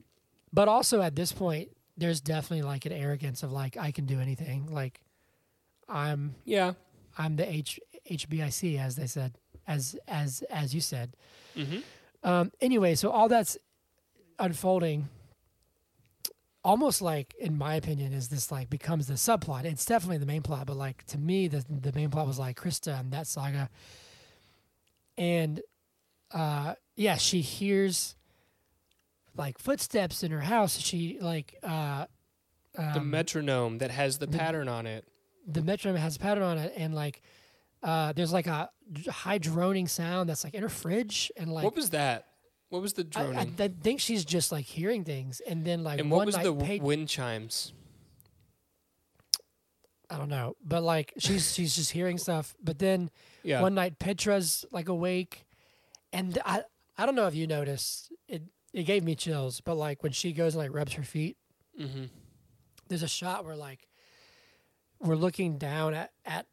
but also at this point there's definitely like an arrogance of like I can do anything. Like I'm yeah. I'm the H HBIC as they said, as as as you said. hmm Um, anyway, so all that's unfolding, almost like in my opinion, is this like becomes the subplot. It's definitely the main plot, but like to me, the the main plot was like Krista and that saga, and uh, yeah, she hears like footsteps in her house. She like uh, um, the metronome that has the the- pattern on it. the metronome has a pattern on it, and like uh, there's like a high droning sound that's like in her fridge, and like what was that? What was the I, droning? I, I think she's just like hearing things, and then like and what was the w- wind chimes? I don't know, but like she's she's just hearing stuff. But then Yeah. one night Petra's like awake, and I I don't know if you noticed it. It gave me chills, but like when she goes and like rubs her feet, mm-hmm. there's a shot where like we're looking down at at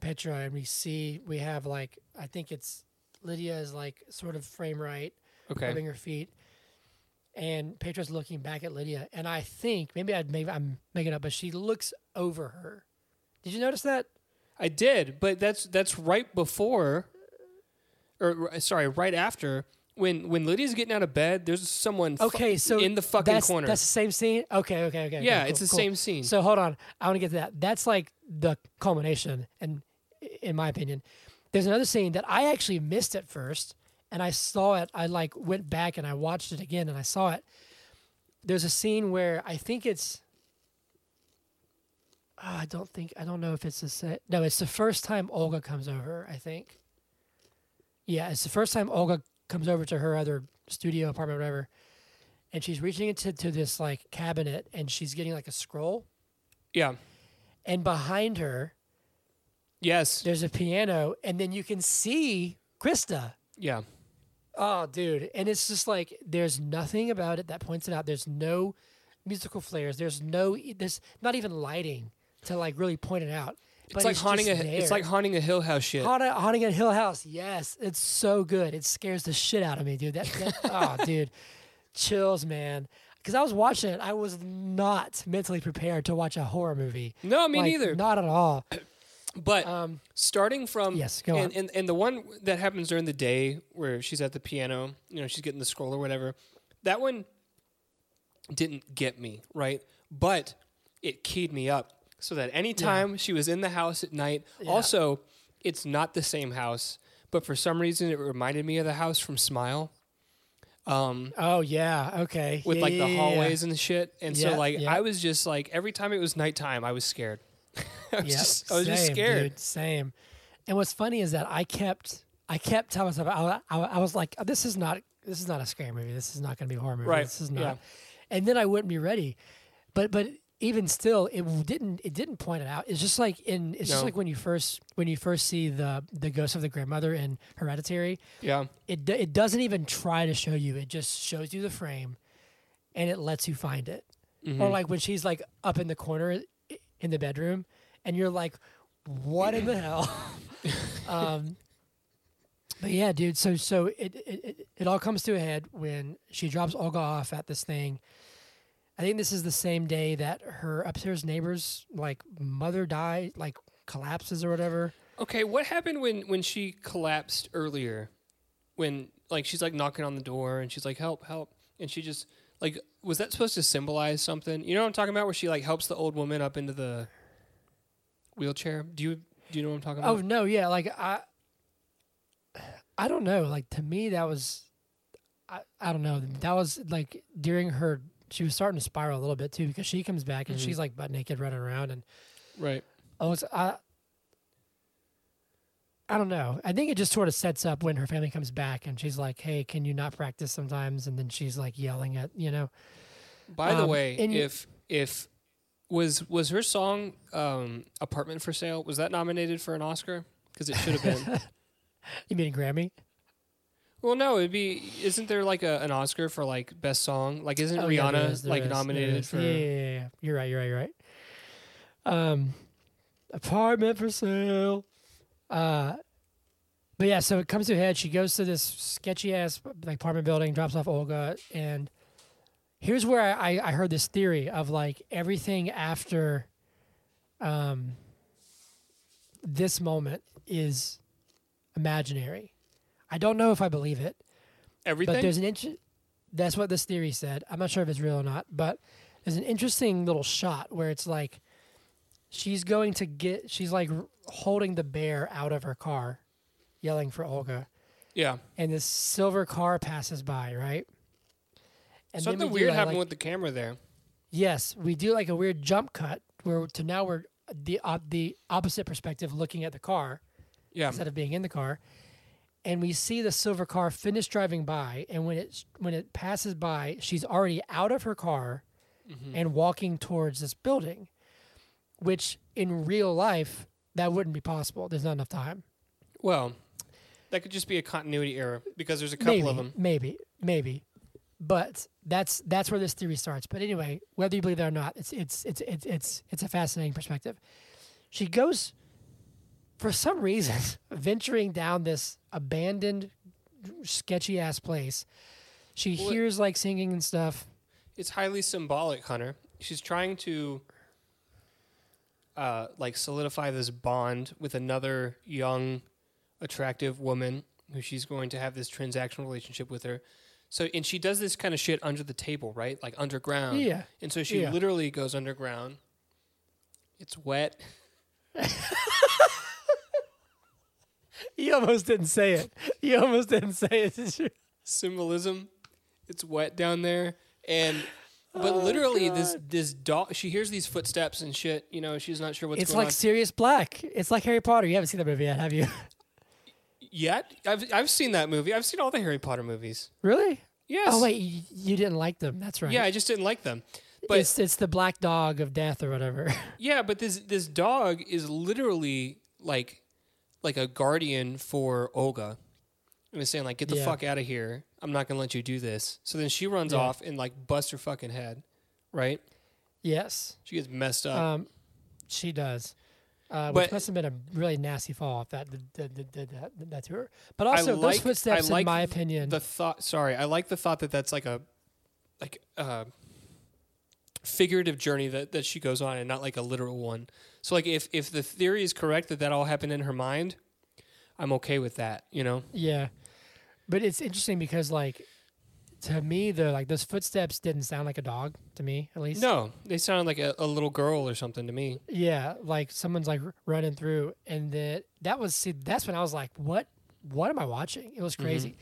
Petra and we see we have like I think it's Lydia is like sort of frame right, Okay. rubbing her feet, and Petra's looking back at Lydia, and I think maybe I'd maybe I'm making up, but she looks over her. Did you notice that? I did, but that's that's right before, or sorry, right after when when Lydia's getting out of bed. There's someone Okay, so in the fucking that's, corner. That's the same scene. Okay, okay, okay. yeah, okay, it's the cool. same scene. So hold on, I want to get to that. That's like the culmination, and in my opinion, there's another scene that I actually missed at first, and I saw it. I like went back and I watched it again, and I saw it. There's a scene where I think it's. Oh, I don't think I don't know if it's the same. No, it's the first time Olga comes over. I think. Yeah, it's the first time Olga comes over to her other studio apartment, whatever, and she's reaching into to this like cabinet, and she's getting like a scroll, yeah. and behind her Yes. there's a piano, and then you can see Krista. Yeah. Oh, dude. And it's just like there's nothing about it that points it out. There's no musical flares. There's no there's not even lighting to like really point it out. It's But like haunting a. just It's like haunting a Hill House shit. haunting, haunting at Hill House. Yes, it's so good. It scares the shit out of me, dude. That, that oh, dude, chills, man. Because I was watching it, I was not mentally prepared to watch a horror movie. No, me Like, neither. Not at all. But Um, starting from Yes, go and, on. and and the one that happens during the day where she's at the piano, you know, she's getting the scroll or whatever. That one didn't get me right, but it keyed me up so that anytime she was in the house at night. Yeah. Also, it's not the same house, but for some reason it reminded me of the house from Smile. Um, oh yeah, okay. with Yeah, like yeah, the yeah, hallways and shit, and Yeah, so like yeah. I was just like every time it was nighttime, I was scared. I was, Yeah, just, I was just same, scared. Dude, same. And what's funny is that I kept, I kept telling myself, I, I, I was like, this is not, this is not a scary movie. This is not going to be a horror movie. Right, This is not. yeah. And then I wouldn't be ready. But, but even still, it didn't, it didn't point it out. It's just like in, it's just like when you first, when you first see the, the ghost of the grandmother in Hereditary. Yeah. It, it doesn't even try to show you. It just shows you the frame, and it lets you find it. Mhm. Or like when she's like up in the corner in the bedroom, and you're like, "What in the hell?" um, but yeah, dude. So so it it it all comes to a head when she drops Olga off at this thing. I think this is the same day that her upstairs neighbor's like mother died, like collapses or whatever. Okay, what happened when when she collapsed earlier? When like she's like knocking on the door and she's like help help and she just like was that supposed to symbolize something? You know what I'm talking about where she like helps the old woman up into the wheelchair? Do you do you know what I'm talking oh, about? Oh no, yeah, like I, I don't know. Like to me, that was, I, I don't know. That was like during her. She was starting to spiral a little bit too because she comes back and Mhm. she's like butt naked running around and Right. I was I. I don't know. I think it just sort of sets up when her family comes back and she's like, "Hey, can you not practice sometimes?" And then she's like yelling at you know. By the Um, way, and if if was was her song um, "Apartment for Sale" was that nominated for an Oscar? Because it should have been. You mean a Grammy? Well, no, it'd be. Isn't there like a, an Oscar for like best song? Like, isn't Oh, yeah, Rihanna there is, there like is, nominated for? Yeah, yeah, yeah, yeah. You're right. You're right. You're right. Um, apartment for sale. Uh, but yeah, so it comes to a head. She goes to this sketchy ass like apartment building, drops off Olga, and here's where I, I heard this theory of like everything after, um, this moment is imaginary. I don't know if I believe it. Everything. But there's an inch. That's what this theory said. I'm not sure if it's real or not, but there's an interesting little shot where it's like she's going to get. She's like holding the bear out of her car, yelling for Olga, Yeah. and this silver car passes by, right? And Something we weird like- happened like- with the camera there. Yes, we do like a weird jump cut where to now we're the uh, the opposite perspective, looking at the car Yeah. instead of being in the car, and we see the silver car finish driving by, and when it when it passes by, she's already out of her car Mm-hmm. and walking towards this building, which in real life that wouldn't be possible. There's not enough time. Well, that could just be a continuity error because there's a couple maybe, of them. Maybe, maybe, but that's that's where this theory starts. But anyway, whether you believe that or not, it's it's it's it's it's it's a fascinating perspective. She goes, for some reason, venturing down this abandoned, sketchy ass place. She Well, hears like singing and stuff. It's highly symbolic, Hunter. She's trying to uh, like solidify this bond with another young, attractive woman who she's going to have this transactional relationship with her. So, and she does this kind of shit under the table, right? Like underground. Yeah, And so she Yeah. literally goes underground. It's wet. you almost didn't say it. You almost didn't say it. Did you? Symbolism. It's wet down there. And but Oh, literally God. this this dog she hears these footsteps and shit, you know, she's not sure what's going on It's going like on. Sirius Black. It's like Harry Potter. You haven't seen that movie yet, have you? Yet? I've I've seen that movie. I've seen all the Harry Potter movies. really? Yes. Oh wait, you, you didn't like them. That's right. Yeah, I just didn't like them. But it's it's the black dog of death or whatever. yeah, but this this dog is literally like like a guardian for Olga. And was saying like, get the Yeah. fuck out of here. I'm not gonna let you do this. So then she runs Yeah. off and like busts her fucking head. Right? yes, She gets messed up. um, she does. Uh, But- which must have been a really nasty fall if that did, did, did, did that, did that to her. But also, like- those footsteps, like in my opinion, the thought sorry i like the thought that that's like a like a figurative journey that, that she goes on and not like a literal one so like if if the theory is correct that that all happened in her mind i'm okay with that you know yeah. But it's interesting because, like, to me, the like those footsteps didn't sound like a dog to me, at least. no they sounded like a, a little girl or something to me Yeah, like someone's like running through, and that that was see, that's when I was like, what What am I watching? It was Mm-hmm. crazy.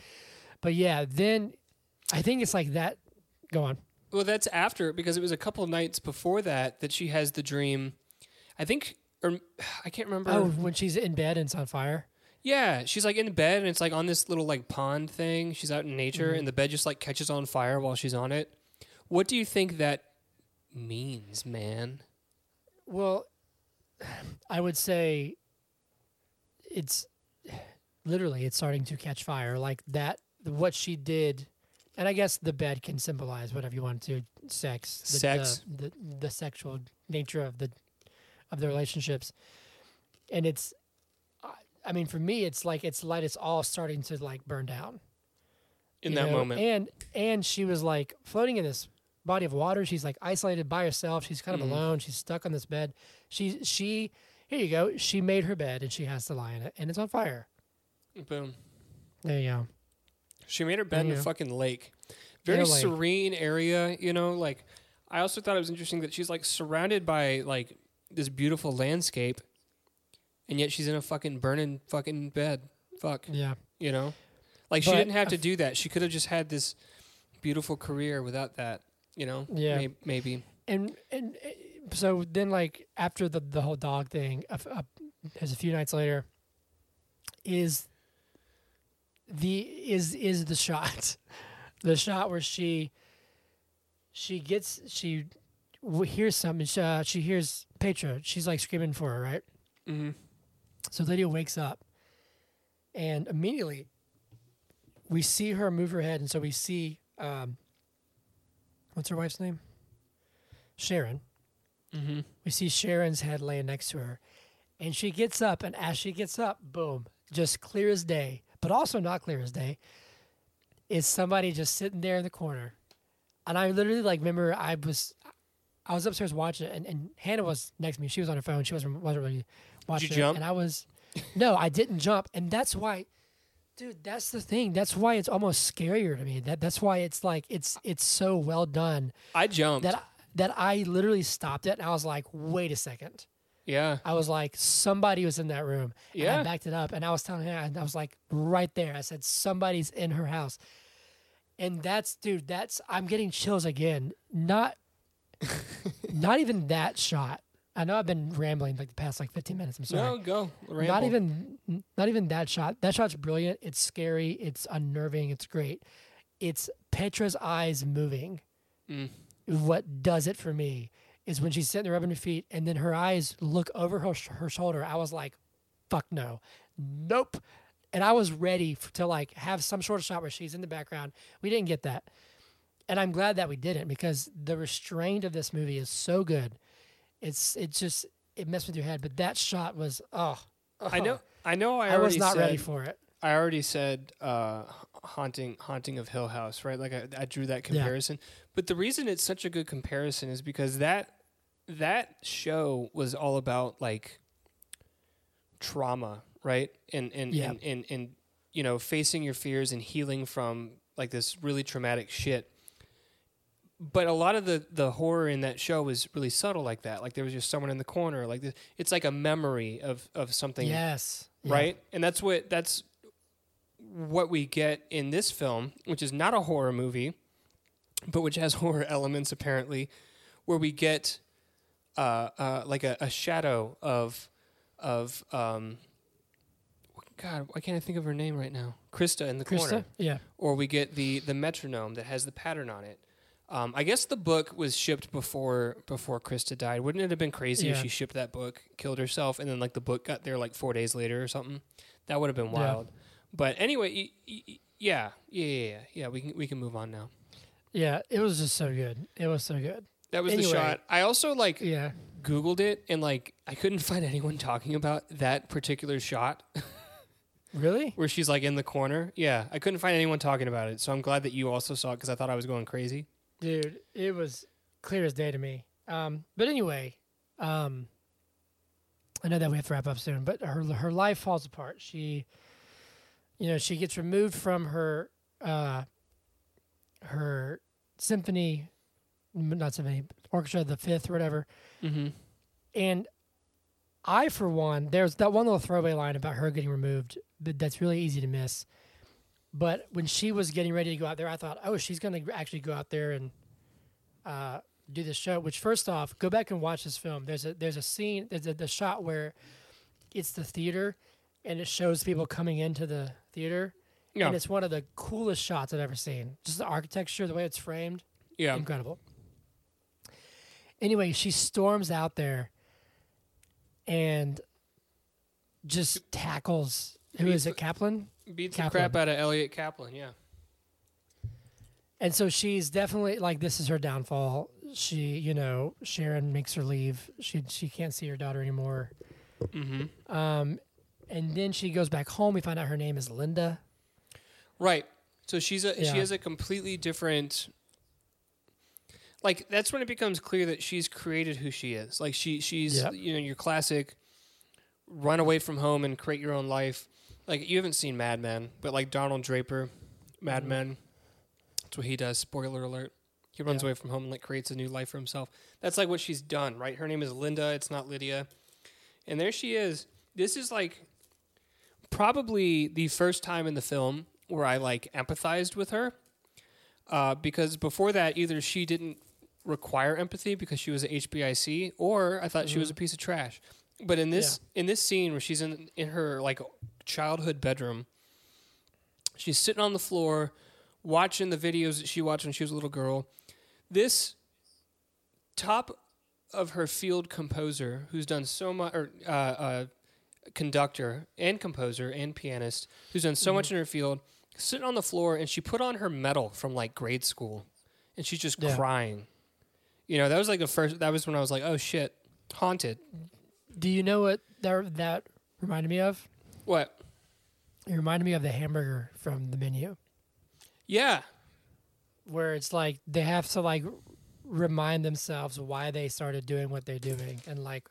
But yeah, then I think it's like that. Go on. Well that's after because it was a couple of nights before that that she has the dream i think or i can't remember Oh, when she's in bed and it's on fire. Yeah, she's like in bed and it's like on this little like pond thing. She's out in nature Mm-hmm. and the bed just like catches on fire while she's on it. What do you think that means, man? Well, I would say it's literally it's starting to catch fire. Like that, what she did, and I guess the bed can symbolize whatever you want to. Sex, the, Sex. the, the the sexual nature of the of the relationships, and it's. I- mean, for me, it's like it's like it's all starting to like burn down In that know? moment. And and she was like floating in this body of water. She's like isolated by herself. She's kind of Mhm. alone. She's stuck on this bed. She she here you go. She made her bed and she has to lie in it, and it's on fire. Boom. There you go. She made her bed in a fucking lake. Very a lake. serene area, you know, like I also thought it was interesting that she's like surrounded by like this beautiful landscape and yet she's in a fucking burning fucking bed. Fuck. Yeah. You know? Like she But didn't have to do that. She could have just had this beautiful career without that, you know? Yeah. May- maybe. And and uh, so then like after the the whole dog thing, a, f- a- there's a few nights later. Is the is is the shot, the shot where she. She gets she hears something. She, uh, she hears Petra. She's like screaming for her, right? hmm So Lydia wakes up, and immediately we see her move her head, and so we see um, what's her wife's name? Sharon. hmm We see Sharon's head laying next to her, and she gets up, and as she gets up, boom, just clear as day, but also not clear as day, is somebody just sitting there in the corner, and I literally like remember I was. I was upstairs watching it, and, and Hannah was next to me. She was on her phone. She wasn't wasn't really watching. it, jump? And I was, no, I didn't jump, and that's why, dude. That's the thing. That's why it's almost scarier to me. That that's why it's like it's it's so well done I jumped. that that I literally stopped it and I was like, wait a second. Yeah. I was like, somebody was in that room. And Yeah. I backed it up and I was telling her, and I was like, right there. I said, somebody's in her house. And that's, dude, that's, I'm getting chills again. Not, not even that shot. I know I've been rambling like the past like 15 minutes. I'm sorry. No, go. Ramble. not even, not even that shot. That shot's brilliant. It's scary. It's unnerving. It's great. It's Petra's eyes moving. Mm. What does it for me is when she's sitting there rubbing her feet and then her eyes look over her, her shoulder. I was like, fuck no. Nope. And I was ready f- to like have some sort of shot where she's in the background. We didn't get that. And I'm glad that we didn't because the restraint of this movie is so good. It's it's just it messed with your head, but that shot was oh, I know. I know. I, I, was not said, ready for it. I already said uh, haunting, haunting of Hill House, right? Like I, I drew that comparison. But the reason it's such a good comparison is because that that show was all about like trauma, right? And and Yeah. and, and and you know facing your fears and healing from like this really traumatic shit. But a lot of the the horror in that show was really subtle like that. Like there was just someone in the corner. Like this, it's like a memory of of something Yes. Yeah. right? And that's what that's what we get in this film, which is not a horror movie, but which has horror elements apparently, where we get uh, uh, like a, a shadow of of um, God, why can't I think of her name right now? Krista in the Krista? corner, Yeah. or we get the the metronome that has the pattern on it. Um, I guess the book was shipped before before Krista died. Wouldn't it have been crazy if she shipped that book, killed herself, and then like the book got there like four days later or something? That would have been Yeah. wild. But anyway, y- y- y- yeah, yeah, yeah, yeah, yeah. We can we can move on now. Yeah. It was just so good. It was so good. That was Anyway. the shot. I also like Yeah. Googled it and like I couldn't find anyone talking about that particular shot Really? where she's like in the corner. Yeah, I couldn't find anyone talking about it. So I'm glad that you also saw it because I thought I was going crazy. Dude, it was clear as day to me. Um, but anyway, um, I know that we have to wrap up soon, but her her life falls apart. She, you know, she gets removed from her uh, her symphony, not symphony, orchestra, the fifth or whatever. Mm-hmm. And I, for one, there's that one little throwaway line about her getting removed, but that's really easy to miss. But when she was getting ready to go out there, I thought, oh, she's going to actually go out there and uh, do this show. Which, first off, go back and watch this film. There's a there's a scene, there's a the shot where it's the theater, and it shows people coming into the theater, Yeah, and it's one of the coolest shots I've ever seen. Just the architecture, the way it's framed, yeah. incredible. Anyway, she storms out there and just tackles. Who is it, Kaplan? Beats Kaplan. the crap out of Eliot Kaplan. Yeah. And so she's definitely like this is her downfall. She, you know, Sharon makes her leave. She she can't see her daughter anymore. Mm-hmm. Um, and then she goes back home. We find out her name is Linda. Right. So she's a Yeah. she has a completely different. Like that's when it becomes clear that she's created who she is. Like she she's Yep. you know your classic run away from home and create your own life. Like you haven't seen Mad Men, but like Donald Draper, Mad Mhm. Men, that's what he does. Spoiler alert. He runs Yeah. away from home and like creates a new life for himself. That's like what she's done, right? Her name is Linda. It's not Lydia. And there she is. This is like probably the first time in the film where I like empathized with her. Uh, because before that, either she didn't require empathy because she was a HBIC, or I thought she was a piece of trash. But in this in this scene where she's in in her like childhood bedroom, she's sitting on the floor watching the videos that she watched when she was a little girl. This top of her field composer, who's done so much, or uh, uh, conductor and composer and pianist, who's done so much in her field, sitting on the floor, and she put on her medal from like grade school, and she's just Yeah. crying. You know, that was like the first. That was when I was like, "Oh shit, haunted." Do you know what that that reminded me of? What? It reminded me of the hamburger from the menu, Yeah, where it's like they have to like remind themselves why they started doing what they're doing, and like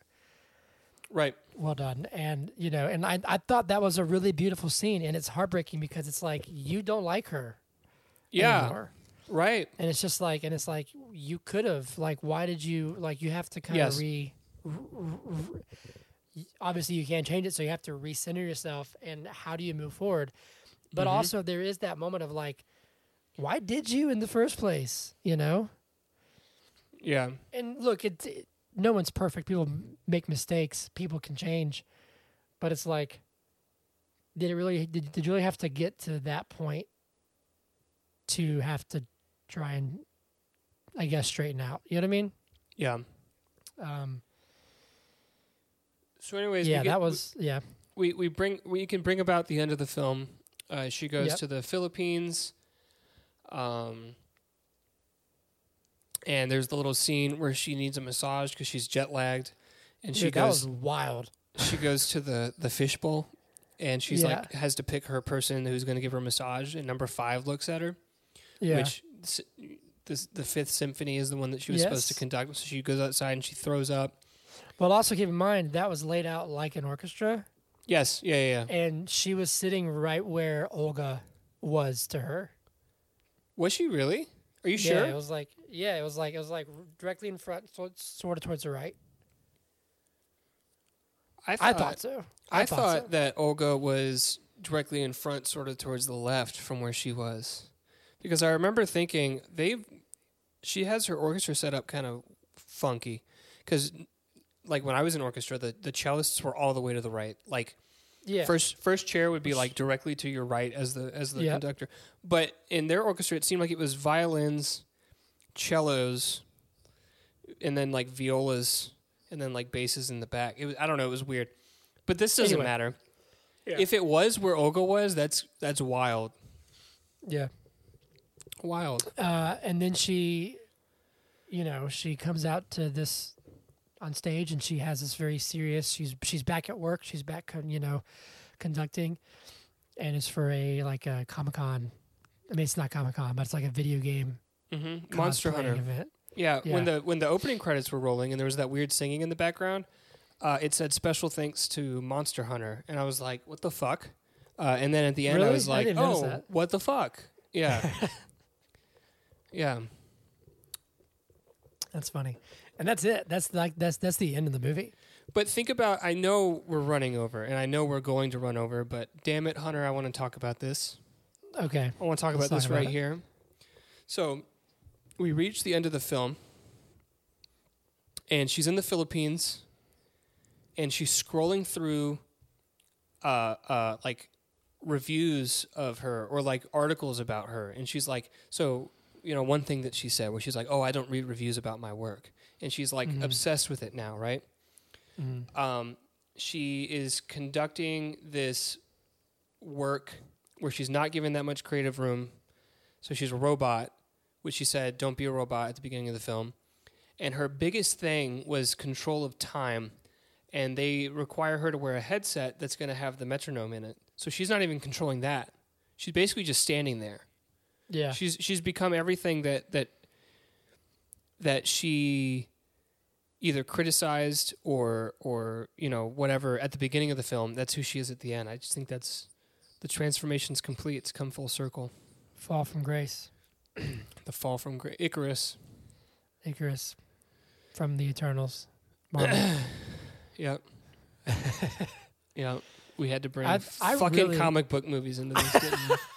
right. well done. And you know, and I I thought that was a really beautiful scene, and it's heartbreaking because it's like you don't like her, Yeah, anymore. Right. and it's just like, and it's like you could have like, why did you like? You have to kind of Yes. re r- r- r- y- obviously you can't change it, so you have to recenter yourself. And how do you move forward? But Mhm. also there is that moment of like, why did you in the first place? You know. Yeah. And look, it, it no one's perfect. People make mistakes. People can change, but it's like, did it really? Did, did you really have to get to that point to have to try and, I guess, straighten out? You know what I mean? Yeah. Um, So, anyways, we yeah, get- that was yeah. we we bring we can bring about the end of the film. Uh, she goes Yep. to the Philippines, um, and there's the little scene where she needs a massage because she's jet lagged, and she Dude, that goes was wild. she goes to the the fishbowl, and she's Yeah. like has to pick her person who's going to give her a massage, and number five looks at her, Yeah, which this the Fifth Symphony is the one that she was supposed to conduct. So she goes outside and she throws up. but also keep in mind that was laid out like an orchestra, Yes, yeah, yeah. yeah. and she was sitting right where Olga was to her. Was she really? Are you Yeah, sure? it was like yeah, it was like it was like directly in front, so sort of towards the right. I thought so. I, thought thought, so. that Olga was directly in front, sort of towards the left from where she was, because I remember thinking they've. She has her orchestra set up kind of funky, because like when I was in orchestra, the the cellists were all the way to the right. Like Yeah, first first chair would be like directly to your right as the as the Yeah. conductor, but in their orchestra, it seemed like it was violins, cellos, and then like violas, and then like basses in the back. It was I don't know. It was weird, but this doesn't Anyway. matter. Yeah. If it was where Olga was, that's that's wild, yeah. Wild. Uh, and then she, you know, she comes out to this on stage, and she has this very serious. She's she's back at work. She's back, con- you know, conducting, and it's for a like a Comic Con. I mean, it's not Comic Con, but it's like a video game hmm Monster Hunter. event. Yeah, when the when the opening credits were rolling and there was that weird singing in the background, uh, it said special thanks to Monster Hunter, and I was like, what the fuck? Uh, and then at the end, I was like, didn't oh, what the fuck? Yeah, yeah. That's funny, and that's it. That's like that's that's the end of the movie. But think about, I know we're running over, and I know we're going to run over, but damn it, Hunter, I want to talk about this. Okay, I want to talk Let's about this talk about right it. here. So, we reach the end of the film, and she's in the Philippines, and she's scrolling through, uh, uh, like reviews of her or like articles about her, and she's like, so you know, one thing that she said where she's like, oh, I don't read reviews about my work, and she's like Mhm. obsessed with it now, right? Mhm. um, she is conducting this work where she's not given that much creative room. So she's a robot, which she said, don't be a robot at the beginning of the film. And her biggest thing was control of time. And they require her to wear a headset that's going to have the metronome in it. So she's not even controlling that. She's basically just standing there. Yeah, She's she's become everything that that that she either criticized or or you know whatever at the beginning of the film. That's who she is at the end. I just think that's the transformation's complete. It's come full circle. fall from grace, The fall from Gra- Icarus. Icarus, from the Eternals. Yep. yeah. We had to bring I- I fucking really- comic book movies into this.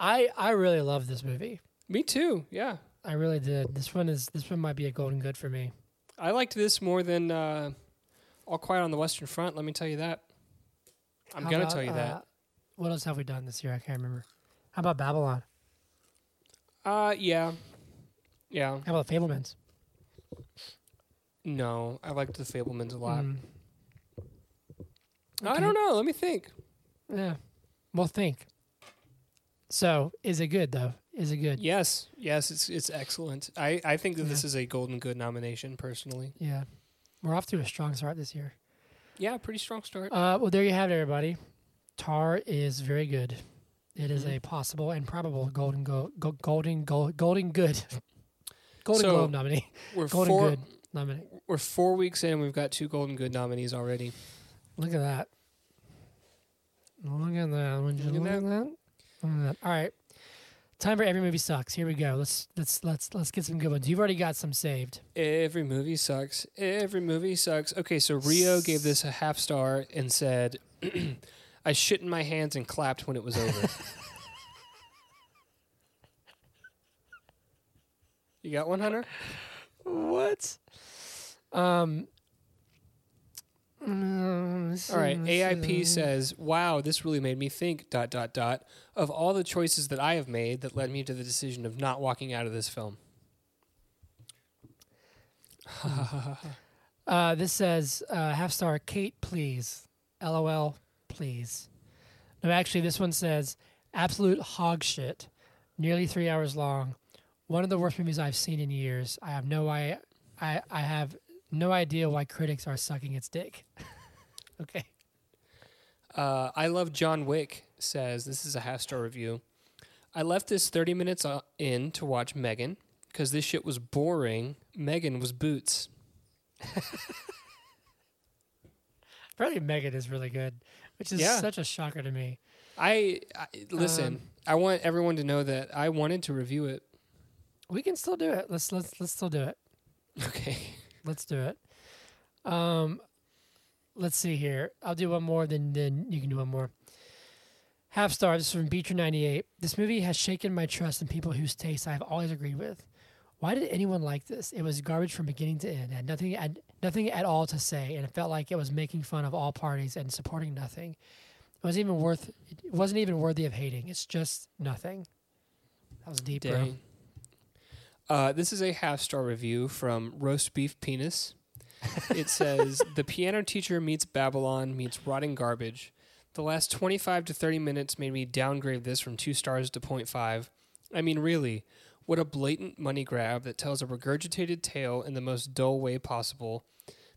I I really love this movie. Me too. Yeah. I really did. This one is this one might be a golden good for me. I liked this more than uh, All Quiet on the Western Front. Let me tell you that. I'm How gonna about, tell you that. uh, What else have we done this year? I can't remember. How about Babylon? Uh, yeah, yeah. How about Fabelmans? No, I liked the Fabelmans a lot. Mm. I don't know. Let me think. Yeah. Well, think. So, is it good though? Is it good? Yes, yes, it's it's excellent. I I think that this is a Golden Good nomination personally. Yeah. We're off to a strong start this year. Yeah, pretty strong start. Uh, well, there you have it, everybody. Tár is very good. It is Mhm. a possible and probable golden go, go golden go, golden good golden So, globe nominee. we're Golden four good nominee. we're four weeks in. We've got two Golden Good nominees already. Look at that. Look at that. Would you Look at that? Look at that. All right. time for every movie sucks. Here we go. Let's let's let's let's get some good ones. You've already got some saved. Every movie sucks. Every movie sucks. Okay, so Rio gave this a half star and said, "I shit in my hands and clapped when it was over." you got one, Hunter? What? Um. All right. AIP says, "Wow, this really made me think." Dot dot dot. Of all the choices that I have made, that led me to the decision of not walking out of this film. Uh, this says uh, half star. Kate, please. LOL, please. No, actually, this one says absolute hog shit. Nearly three hours long. One of the worst movies I've seen in years. I have no I, I, I have no idea why critics are sucking its dick. okay. Uh, I love John Wick says this is a half star review. I left this 30 minutes uh, in to watch Megan because this shit was boring. Megan was boots. Apparently, Megan is really good, which is Yeah. such a shocker to me. I, I listen. Um, I want everyone to know that I wanted to review it. We can still do it. Let's let's let's still do it. Okay. Let's do it. Um, let's see here. I'll do one more, then then you can do one more. Half star. This is from Beecher ninety eight. This movie has shaken my trust in people whose tastes I have always agreed with. Why did anyone like this? It was garbage from beginning to end. It had nothing had nothing at all to say, and it felt like it was making fun of all parties and supporting nothing. It wasn't even worth. It wasn't even worthy of hating. It's just nothing. That was deep, bro. Uh, this is a half star review from Roast Beef Penis. It says The piano teacher meets Babylon meets rotting garbage. The last 25 to 30 minutes made me downgrade this from 2 stars to 0.5. I mean, really, what a blatant money grab that tells a regurgitated tale in the most dull way possible.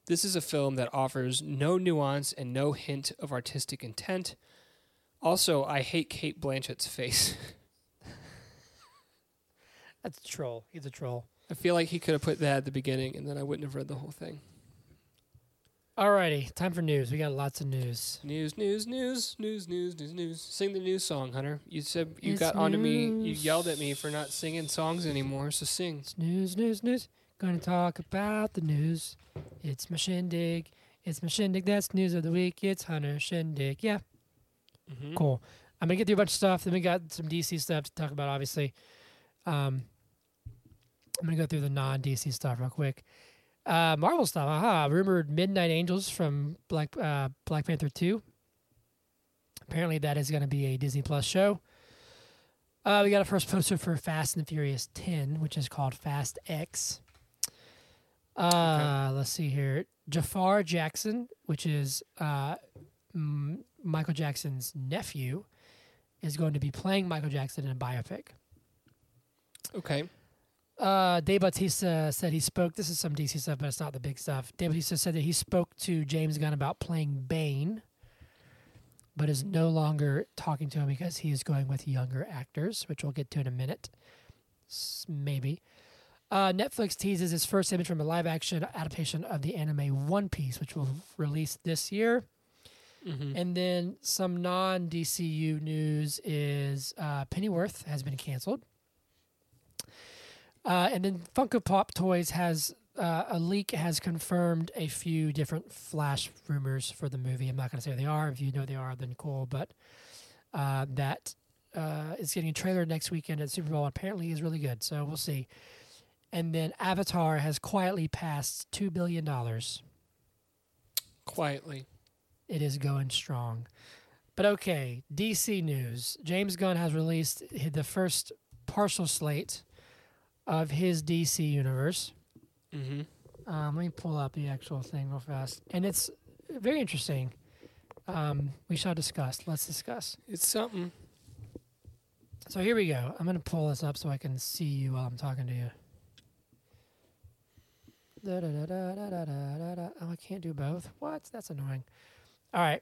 This is a film that offers no nuance and no hint of artistic intent. Also, I hate Cate Blanchett's face. That's a troll. He's a troll. I feel like he could have put that at the beginning, and then I wouldn't have read the whole thing. Alrighty, time for news. We got lots of news. News, news, news, news, news, news, news. Sing the news song, Hunter. You said you It's got onto me. You news. yelled at me for not singing songs anymore. So sing. It's news, news, news. Gonna talk about the news. It's my shindig. It's my shindig. That's news of the week. It's Hunter Shindig. Yeah, Mm-hmm. cool. I'm gonna get through a bunch of stuff. Then we got some DC stuff to talk about, obviously. Um, I'm gonna go through the non-DC stuff real quick. Uh, Marvel stuff. Aha! Rumored Midnight Angels from Black uh, Black Panther Two. Apparently, that is gonna be a Disney Plus show. Uh, we got a first poster for Fast and Furious 10, which is called Fast X. Uh, Let's see here. Jafar Jackson, which is uh, M- Michael Jackson's nephew, is going to be playing Michael Jackson in a biopic. Okay. Uh, Dave Bautista said he spoke. This is some DC stuff, but it's not the big stuff. Dave Bautista said that he spoke to James Gunn about playing Bane, but is no longer talking to him because he is going with younger actors, which we'll get to in a minute. S- maybe. Uh, Netflix teases its first image from a live action adaptation of the anime One Piece, which will release this year. Mm-hmm. And then some non DCU news is uh, Pennyworth has been canceled. Uh, and then Funko Pop Toys has uh, a leak has confirmed a few different Flash rumors for the movie. I'm not going to say what they are. If you know they are, then cool. But uh, that uh, is getting a trailer next weekend at Super Bowl. Apparently, is really good. So we'll see. And then Avatar has quietly passed two billion dollars. Quietly. It is going strong. But okay, DC news. James Gunn has released the first partial slate of his DC universe. Mm-hmm. Um, let me pull up the actual thing real fast, and it's very interesting. Um, we shall discuss. Let's discuss. It's something. So here we go. I'm gonna pull this up so I can see you while I'm talking to you. Da, da, da, da, da, da, da, Oh, I can't do both. What? That's annoying. All right.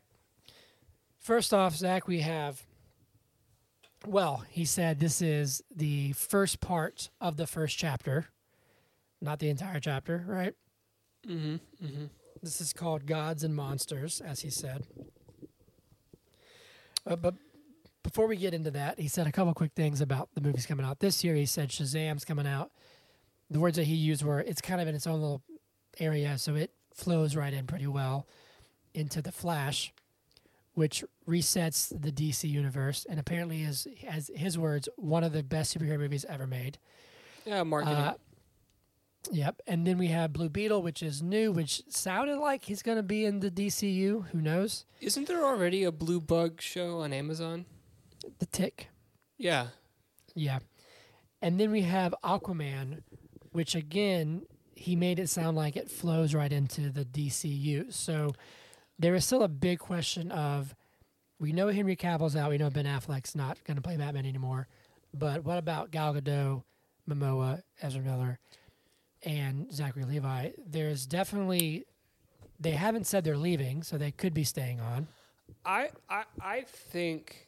First off, Zach, we have well, he said this is the first part of the first chapter, not the entire chapter, right? Mm-hmm. Mm-hmm. This is called Gods and Monsters, as he said. Uh, but before we get into that, he said a couple quick things about the movies coming out this year. He said Shazam's coming out. The words that he used were it's kind of in its own little area, so it flows right in pretty well into the Flash, which resets the DC universe and apparently is, as his words, one of the best superhero movies ever made. Yeah, marketing. Uh, yep. And then we have Blue Beetle, which is new, which sounded like he's going to be in the DCU. Who knows? Isn't there already a Blue Bug show on Amazon? The Tick. Yeah. Yeah. And then we have Aquaman, which again, he made it sound like it flows right into the DCU. So there is still a big question of we know Henry Cavill's out, we know Ben Affleck's not going to play Batman anymore. But what about Gal Gadot, Momoa, Ezra Miller, and Zachary Levi? There's definitely they haven't said they're leaving, so they could be staying on. I, I I think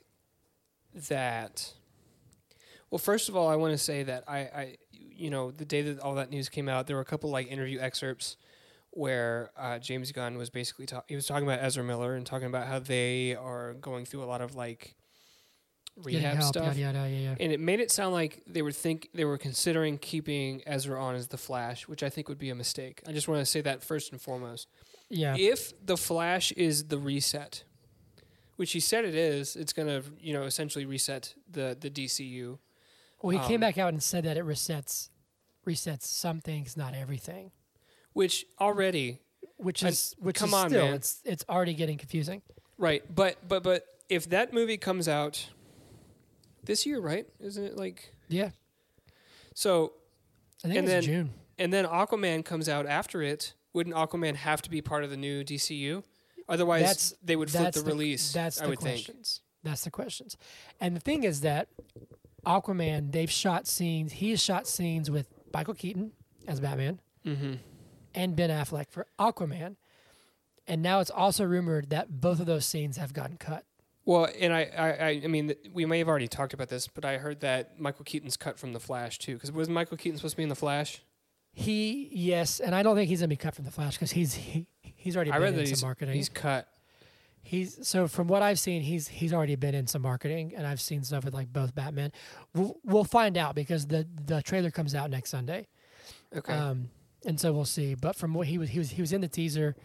that well first of all I want to say that I, I you know the day that all that news came out there were a couple like interview excerpts where uh, James Gunn was basically talking he was talking about Ezra Miller and talking about how they are going through a lot of like rehab help, stuff Yada, yada, yeah, yeah. and it made it sound like they were think they were considering keeping Ezra on as the Flash which I think would be a mistake I just want to say that first and foremost Yeah. if the Flash is the reset, which he said it is, it's going to you know essentially reset the the DCU. Well, he came Um, back out and said that it resets resets some things, not everything. Which already Which I- is which come is on, still man. it's it's already getting confusing. right, but but but if that movie comes out this year, right? Isn't it like Yeah, so? I think And it's then- June. And then Aquaman comes out after it. Wouldn't Aquaman have to be part of the new DCU? Otherwise, That's- they would flip That's the, release. That's I the would think. questions. That's the questions. And the thing is that Aquaman, they've shot scenes. He has shot scenes with Michael Keaton as Batman Mm-hmm. And Ben Affleck for Aquaman. And now it's also rumored that both of those scenes have gotten cut. Well, and I, I, I, mean, we may have already talked about this, but I heard that Michael Keaton's cut from The Flash too. Because was Michael Keaton supposed to be in The Flash? He yes, and I don't think he's gonna be cut from the Flash because he's he, he's already I been read in that some he's marketing. he's cut. He's so from what I've seen, he's he's already been in some marketing, and I've seen stuff with like both Batman. We'll, we'll find out because the the trailer comes out next Sunday, Okay. um, and so we'll see. But from what he was he was he was in the teaser,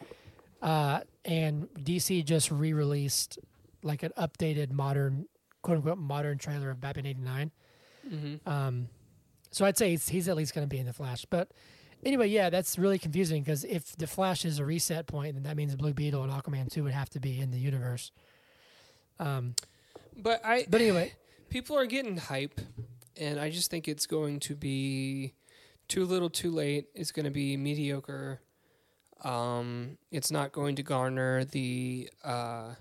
uh, and DC just re-released like an updated modern quote unquote modern trailer of Batman '89. mm-hmm. Um, so I'd say he's, he's at least going to be in the Flash. But anyway, yeah, that's really confusing because if the Flash is a reset point, then that means Blue Beetle and Aquaman 2 would have to be in the universe. Um, But I, but anyway, people are getting hype, and I just think it's going to be too little, too late. is going to be mediocre. Um, it's not going to garner the uh,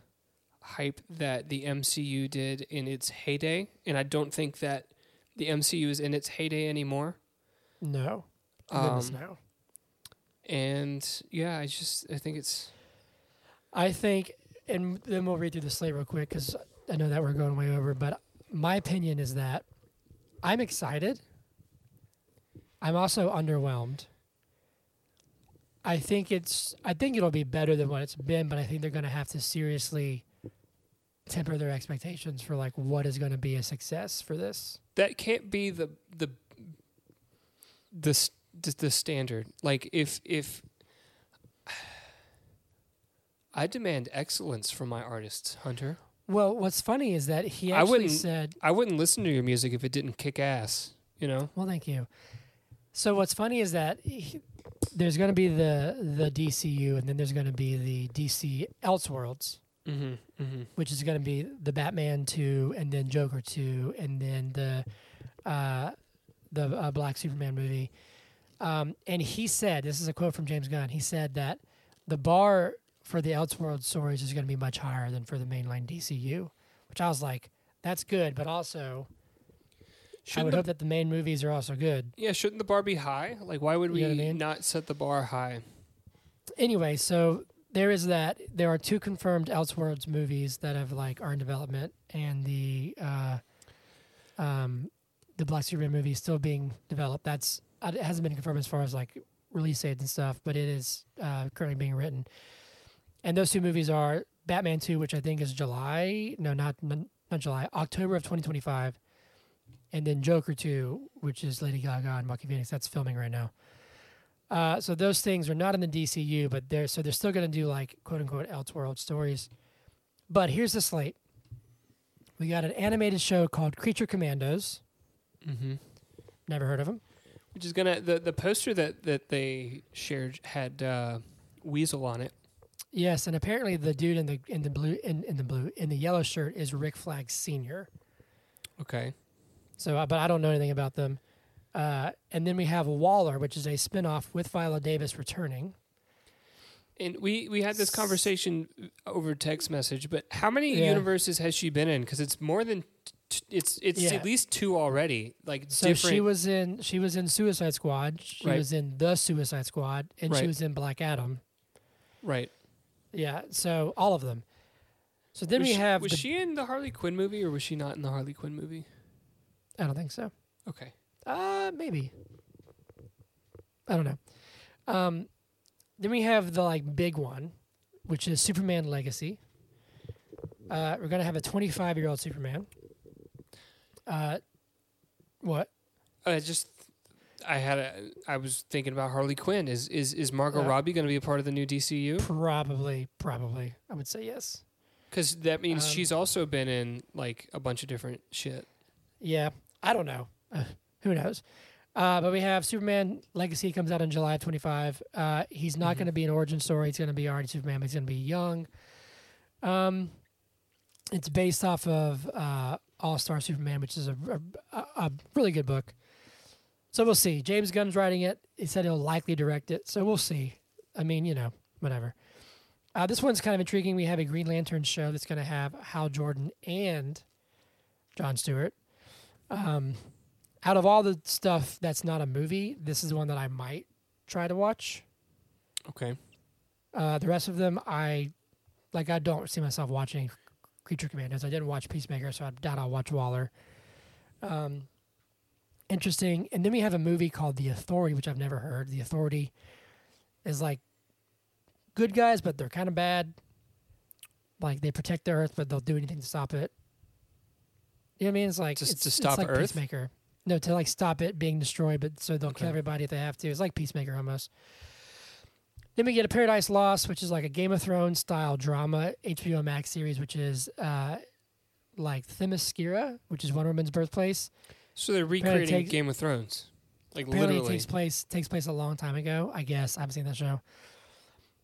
hype that the MCU did in its heyday, and I don't think that the MCU is in its heyday anymore. no. Um, no. and yeah, I just I think it's I think, and then we'll read through the slate real quick because I know that we're going way over, but my opinion is that I'm excited. I'm also underwhelmed. I think it's I think it'll be better than what it's been, but I think they're going to have to seriously temper their expectations for like what is going to be a success for this. that can't be the the the the, the standard. Like if if I demand excellence from my artists, Hunter. Well, what's funny is that he I actually wouldn't- said I wouldn't listen to your music if it didn't kick ass. You know. Well, thank you. So what's funny is that he, there's going to be the the DCU, and then there's going to be the DC Elseworlds, Mm-hmm. Mm-hmm. which is going to be the Batman two, and then Joker two, and then the uh, the uh, Black Superman movie. Um, and he said, this is a quote from James Gunn. He said that the bar for the Elseworld stories is going to be much higher than for the mainline DCU, which I was like, that's good, but also I Shouldn't would the, hope that the main movies are also good. yeah, shouldn't the bar be high? Like, why would we I mean? not set the bar high? anyway, so there is that. There are two confirmed Elseworlds movies that have like are in development, and the uh, um, the Black Superman movie is still being developed. That's uh, it hasn't been confirmed as far as like release dates and stuff, but it is uh, currently being written. And those two movies are Batman Two, which I think is July. No, not not July, October of 2025, and then Joker 2, which is Lady Gaga and Joaquin Phoenix. That's filming right now. Uh, so those things are not in the DCU, but they're so they're still going to do like quote unquote Elseworld stories. But here's the slate. We got an animated show called Creature Commandos. Mm-hmm. Never heard of them. Which is gonna the the poster that that they shared had uh, Weasel on it. Yes, and apparently the dude in the in the blue in, in the blue in the yellow shirt is Rick Flag Senior. Okay. So, uh, but I don't know anything about them. Uh, and then we have Waller, which is a spinoff with Viola Davis returning. And we we had this conversation over text message, but how many Yeah. universes has she been in? Because it's more than t- it's it's Yeah. at least two already. Like So different. she was in she was in Suicide Squad. She Right. was in the Suicide Squad, and she was in Black Adam. right. Yeah, so all of them. So then was we she, have. Was the- she in the Harley Quinn movie, or was she not in the Harley Quinn movie? I don't think so. Okay. Uh, maybe. I don't know. Um, then we have the like big one, which is Superman Legacy. Uh, we're gonna have a 25 year old Superman. Uh, what? I just I had a I was thinking about Harley Quinn. Is is is Margot. Robbie going to be a part of the new DCU? Probably, probably. I would say yes. Because that means Um, she's also been in like a bunch of different shit. Yeah, I don't know. Who knows? Uh, but we have Superman Legacy comes out in July of 25. Uh, he's not Mhm. going to be an origin story. He's going to be already Superman, but he's going to be young. Um, it's based off of uh, All Star Superman, which is a, a, a really good book. So we'll see. James Gunn's writing it. He said he'll likely direct it. So we'll see. I mean, you know, whatever. Uh, this one's kind of intriguing. We have a Green Lantern show that's going to have Hal Jordan and John Stewart. Um, out of all the stuff that's not a movie, this is one that I might try to watch. Okay. Uh, the rest of them, I like. I don't see myself watching Creature Commandos. I didn't watch Peacemaker, so I doubt I'll watch Waller. Um, interesting. And then we have a movie called The Authority, which I've never heard. The Authority is like good guys, but they're kind of bad. Like they protect the Earth, but they'll do anything to stop it. You know what I mean? It's like Just it's, to it's stop like Earth? Peacemaker. No, to like stop it being destroyed, but so they'll kill everybody if they have to. It's like Peacemaker almost. Then we get a Paradise Lost, which is like a Game of Thrones style drama HBO Max series, which is uh, like Themyscira, which is Wonder Woman's birthplace. So they're recreating takes- Game of Thrones, like literally. it takes place takes place a long time ago. I guess I haven't seen that show.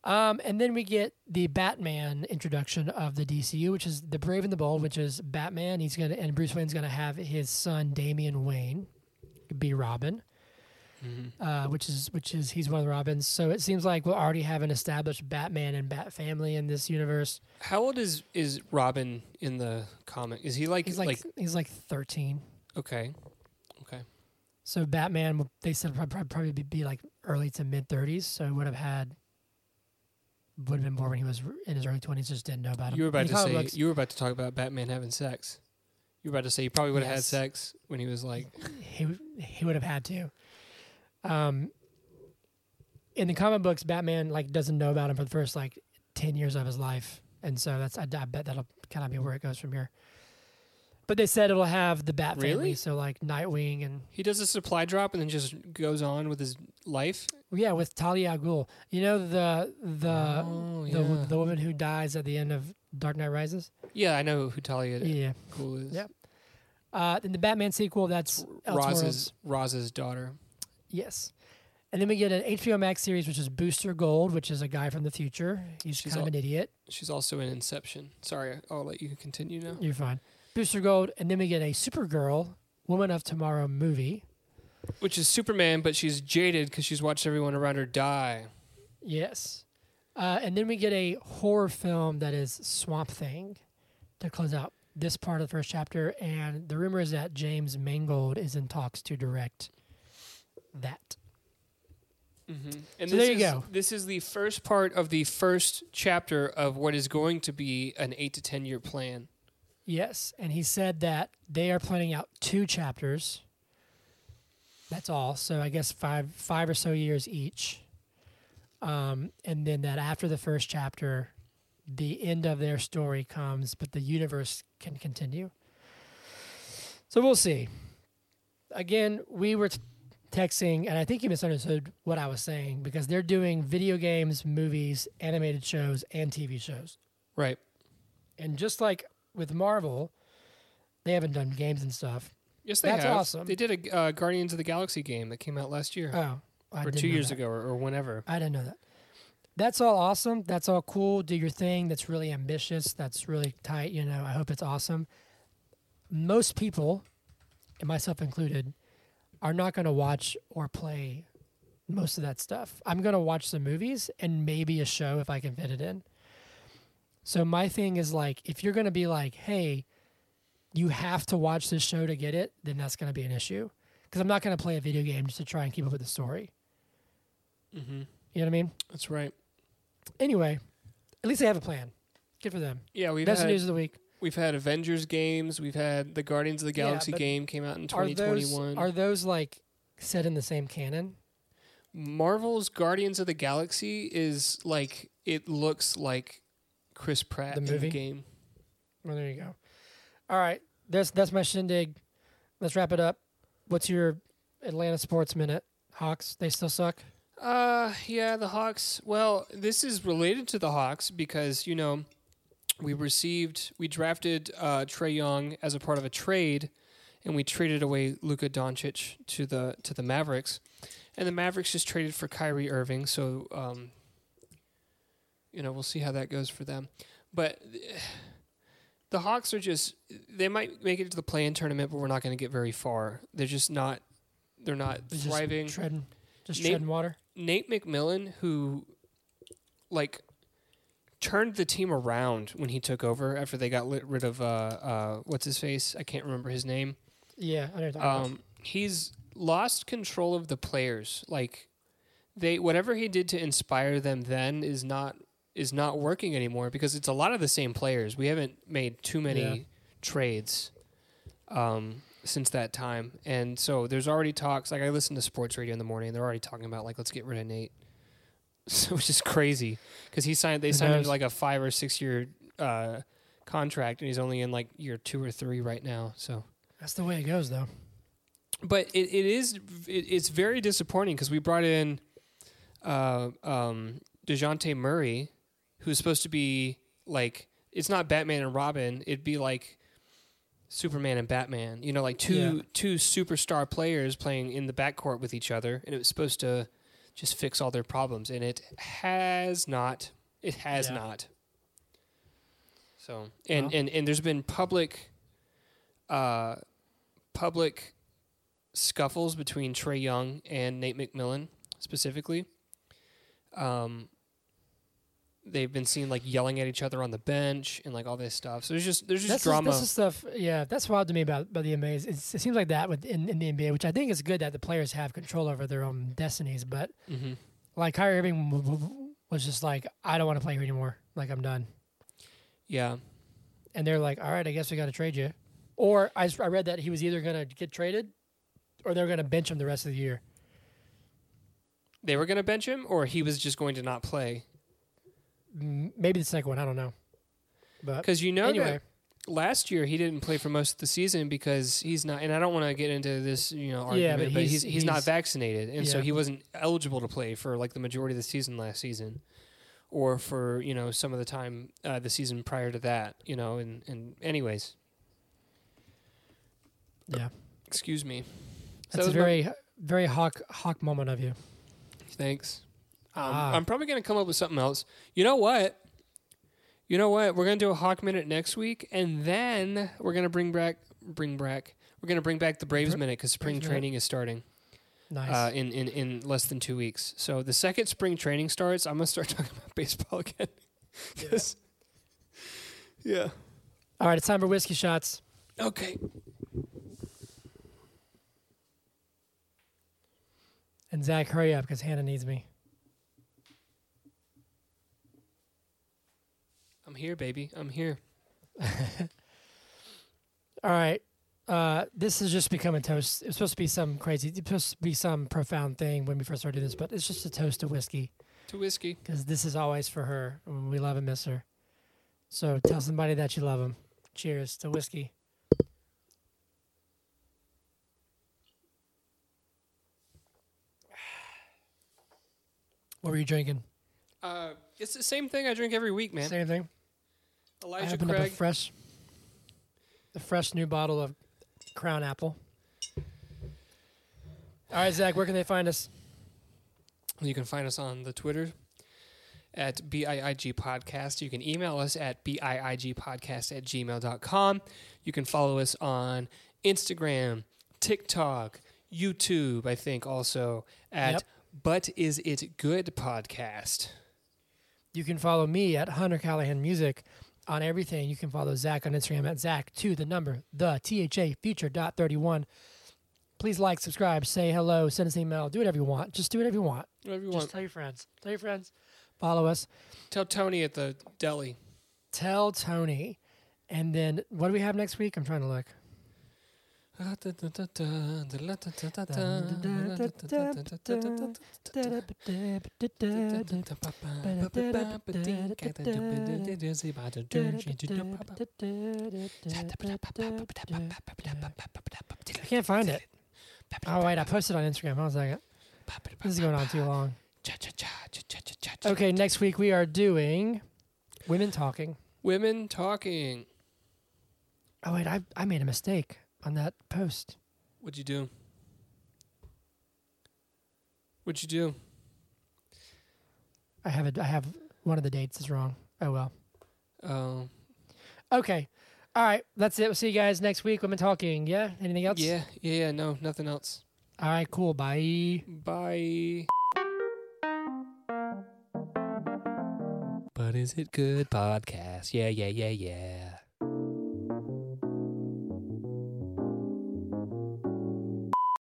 Um, and then we get the Batman introduction of the DCU, which is the Brave and the Bold, which is Batman. He's gonna and Bruce Wayne's gonna have his son Damian Wayne be Robin, Mhm. uh, which is which is he's one of the Robins. So it seems like we'll already have an established Batman and Bat family in this universe. How old is is Robin in the comic? Is he like He's like, like he's like thirteen. okay, okay? So Batman, they said would prob- probably be, like early to mid thirties. So he would have had would have been more when he was in his early twenties. Just didn't know about him. You were about to say books, you were about to talk about Batman having sex. You were about to say he probably would have had sex when he was like he he would have had to. Um, in the comic books, Batman like doesn't know about him for the first like ten years of his life, and so that's I, I bet that'll kind of be where it goes from here. But they said it'll have the Bat family, so like Nightwing and he does a supply drop and then just goes on with his life. Yeah, with Talia al Ghul. You know the the oh, the yeah. the woman who dies at the end of Dark Knight Rises. yeah, I know who Talia Yeah. Cool is. Yep. Uh, in the Batman sequel, that's. Roz's Roz's daughter. Yes. And then we get an HBO Max series, which is Booster Gold, which is a guy from the future. He's She's kind of an idiot. She's also in Inception. Sorry, I'll let you continue now. You're fine. Booster Gold. And then we get a Supergirl, Woman of Tomorrow movie. Which is Superman, but she's jaded because she's watched everyone around her die. Yes. Uh, and then we get a horror film that is Swamp Thing to close out this part of the first chapter. And the rumor is that James Mangold is in talks to direct that. Mm-hmm. And So this there you is, go. This is the first part of the first chapter of what is going to be an eight to ten year plan. Yes, and he said that they are planning out two chapters. That's all. So I guess five five or so years each. Um, and then that after the first chapter, the end of their story comes, but the universe can continue. So we'll see. Again, we were t- texting, and I think you misunderstood what I was saying because they're doing video games, movies, animated shows, and TV shows. Right. And just like with Marvel, they haven't done games and stuff. Yes, they That's have. awesome. They did a uh, Guardians of the Galaxy game that came out last year Oh, I or didn't two know years that. ago or, or whenever. I didn't know that. That's all awesome. That's all cool. Do your thing. That's really ambitious. That's really tight. You know, I hope it's awesome. Most people, and myself included, are not going to watch or play most of that stuff. I'm going to watch some movies and maybe a show if I can fit it in. So my thing is like, if you're going to be like, hey, you have to watch this show to get it, then that's going to be an issue. Because I'm not going to play a video game just to try and keep up with the story. Mm-hmm. You know what I mean? That's right. Anyway, at least they have a plan. Good for them. Yeah, we've Best had news of the week. we've had Avengers games. We've had the Guardians of the Galaxy but game came out in Are those 2021. are those like set in the same canon? Marvel's Guardians of the Galaxy is like it looks like Chris Pratt The in movie? the game. Well, there you go. All right, that's that's my shindig. Let's wrap it up. What's your Atlanta sports minute? Hawks, they still suck. Uh, yeah, the Hawks. Well, this is related to the Hawks because you know we received we drafted uh, Trae Young as a part of a trade, and we traded away Luka Doncic to the to the Mavericks, and the Mavericks just traded for Kyrie Irving. So, um, you know, we'll see how that goes for them. But the Hawks are just they might make it to the play-in tournament, but we're not going to get very far. They're just not. They're not just thriving. treading, just Nate- treading water. Nate McMillan, who like turned the team around when he took over after they got lit, rid of uh, uh, what's his face? I can't remember his name. Yeah, I know. what you're talking about. Um, he's lost control of the players. Like they, whatever he did to inspire them then is not is not working anymore because it's a lot of the same players. We haven't made too many Yeah. trades um, since that time, and so there's already talks. Like I listen to sports radio in the morning, and they're already talking about like let's get rid of Nate. Which is crazy because he signed. They signed him to like a five or six year uh, contract, and he's only in like year two or three right now. So That's the way it goes, though. but it, it is it, it's very disappointing because we brought in uh, um, Dejounte Murray, who's supposed to be like it's not Batman and Robin. It'd be like Superman and Batman. You know, like two Yeah. two superstar players playing in the backcourt with each other, and it was supposed to just fix all their problems, and it has not. It has Yeah. not. So and, Well. and and there's been public, uh, public scuffles between Trae Young and Nate McMillan specifically. Um, they've been seen like yelling at each other on the bench and like all this stuff. So there's just there's just That's drama. Just, that's the stuff. Yeah, that's wild to me about about the NBA. It's, it seems like that with in, in the NBA, which I think is good that the players have control over their own destinies. But hmm like Kyrie Irving was just like, I don't want to play here anymore. Like I'm done. Yeah, And they're like, all right, I guess we got to trade you. Or I, I read that he was either going to get traded or they're going to bench him the rest of the year. they were gonna bench him, or he was just going to not play Maybe the second one. I don't know. But because you know anyway, that last year he didn't play for most of the season because he's not. And I don't want to get into this, you know, argument, Yeah, but, but he's, he's- he's not vaccinated, and so he wasn't eligible to play for like the majority of the season last season, or for you know some of the time uh, the season prior to that. You know, and and anyways, yeah, excuse me. So that's that a was my- very very hawk hawk moment of you. Thanks. Um, Ah. I'm probably going to come up with something else. You know what? You know what? We're going to do a Hawk Minute next week, and then we're going to bring back bring back. We're going to bring back the Braves Br- Minute because spring Braves Minute. training is starting Nice. uh, in, in in less than two weeks. So the second spring training starts, I'm going to start talking about baseball again. 'Cause- yeah. All right, it's time for whiskey shots. Okay. And Zach, hurry up because Hannah needs me. I'm here, baby. I'm here. All right. Uh, this has just become a toast. It's supposed to be some crazy, it's supposed to be some profound thing when we first started this, but it's just a toast to whiskey To whiskey. because this is always for her. We love and miss her. So tell somebody that you love them. Cheers to whiskey. What were you drinking? Uh, it's the same thing I drink every week, man. Same thing. I Elijah opened up a fresh, a fresh new bottle of Crown Apple. All right, Zach, where can they find us? You can find us on the Twitter at BIIG Podcast. You can email us at BIIGpodcast at gmail.com. You can follow us on Instagram, TikTok, YouTube, I think also at Yep. But Is It Good Podcast. You can follow me at Hunter Callahan Music on everything. You can follow Zach on Instagram at Zach to the number the THA future dot thirty one. Please like, subscribe, say hello, send us an email, do whatever you want. Just do whatever you want. Whatever you Just want. tell your friends. Tell your friends. Follow us. Tell Tony at the deli. Tell Tony. And then what do we have next week? I'm trying to look. I can't find it. Oh wait, I posted on Instagram. Hold on a second. This is going on too long. Okay, next week we are doing women talking. Women talking. Oh wait, I I made a mistake on that post. What'd you do? What'd you do? I have a I have one of the dates is wrong. Oh well. Oh, Okay. All right, that's it. We'll see you guys next week. Women talking. Yeah. Anything else? yeah, yeah, yeah. No, nothing else. All right. Cool. Bye. Bye. But is it good podcast? Yeah, yeah, yeah, yeah.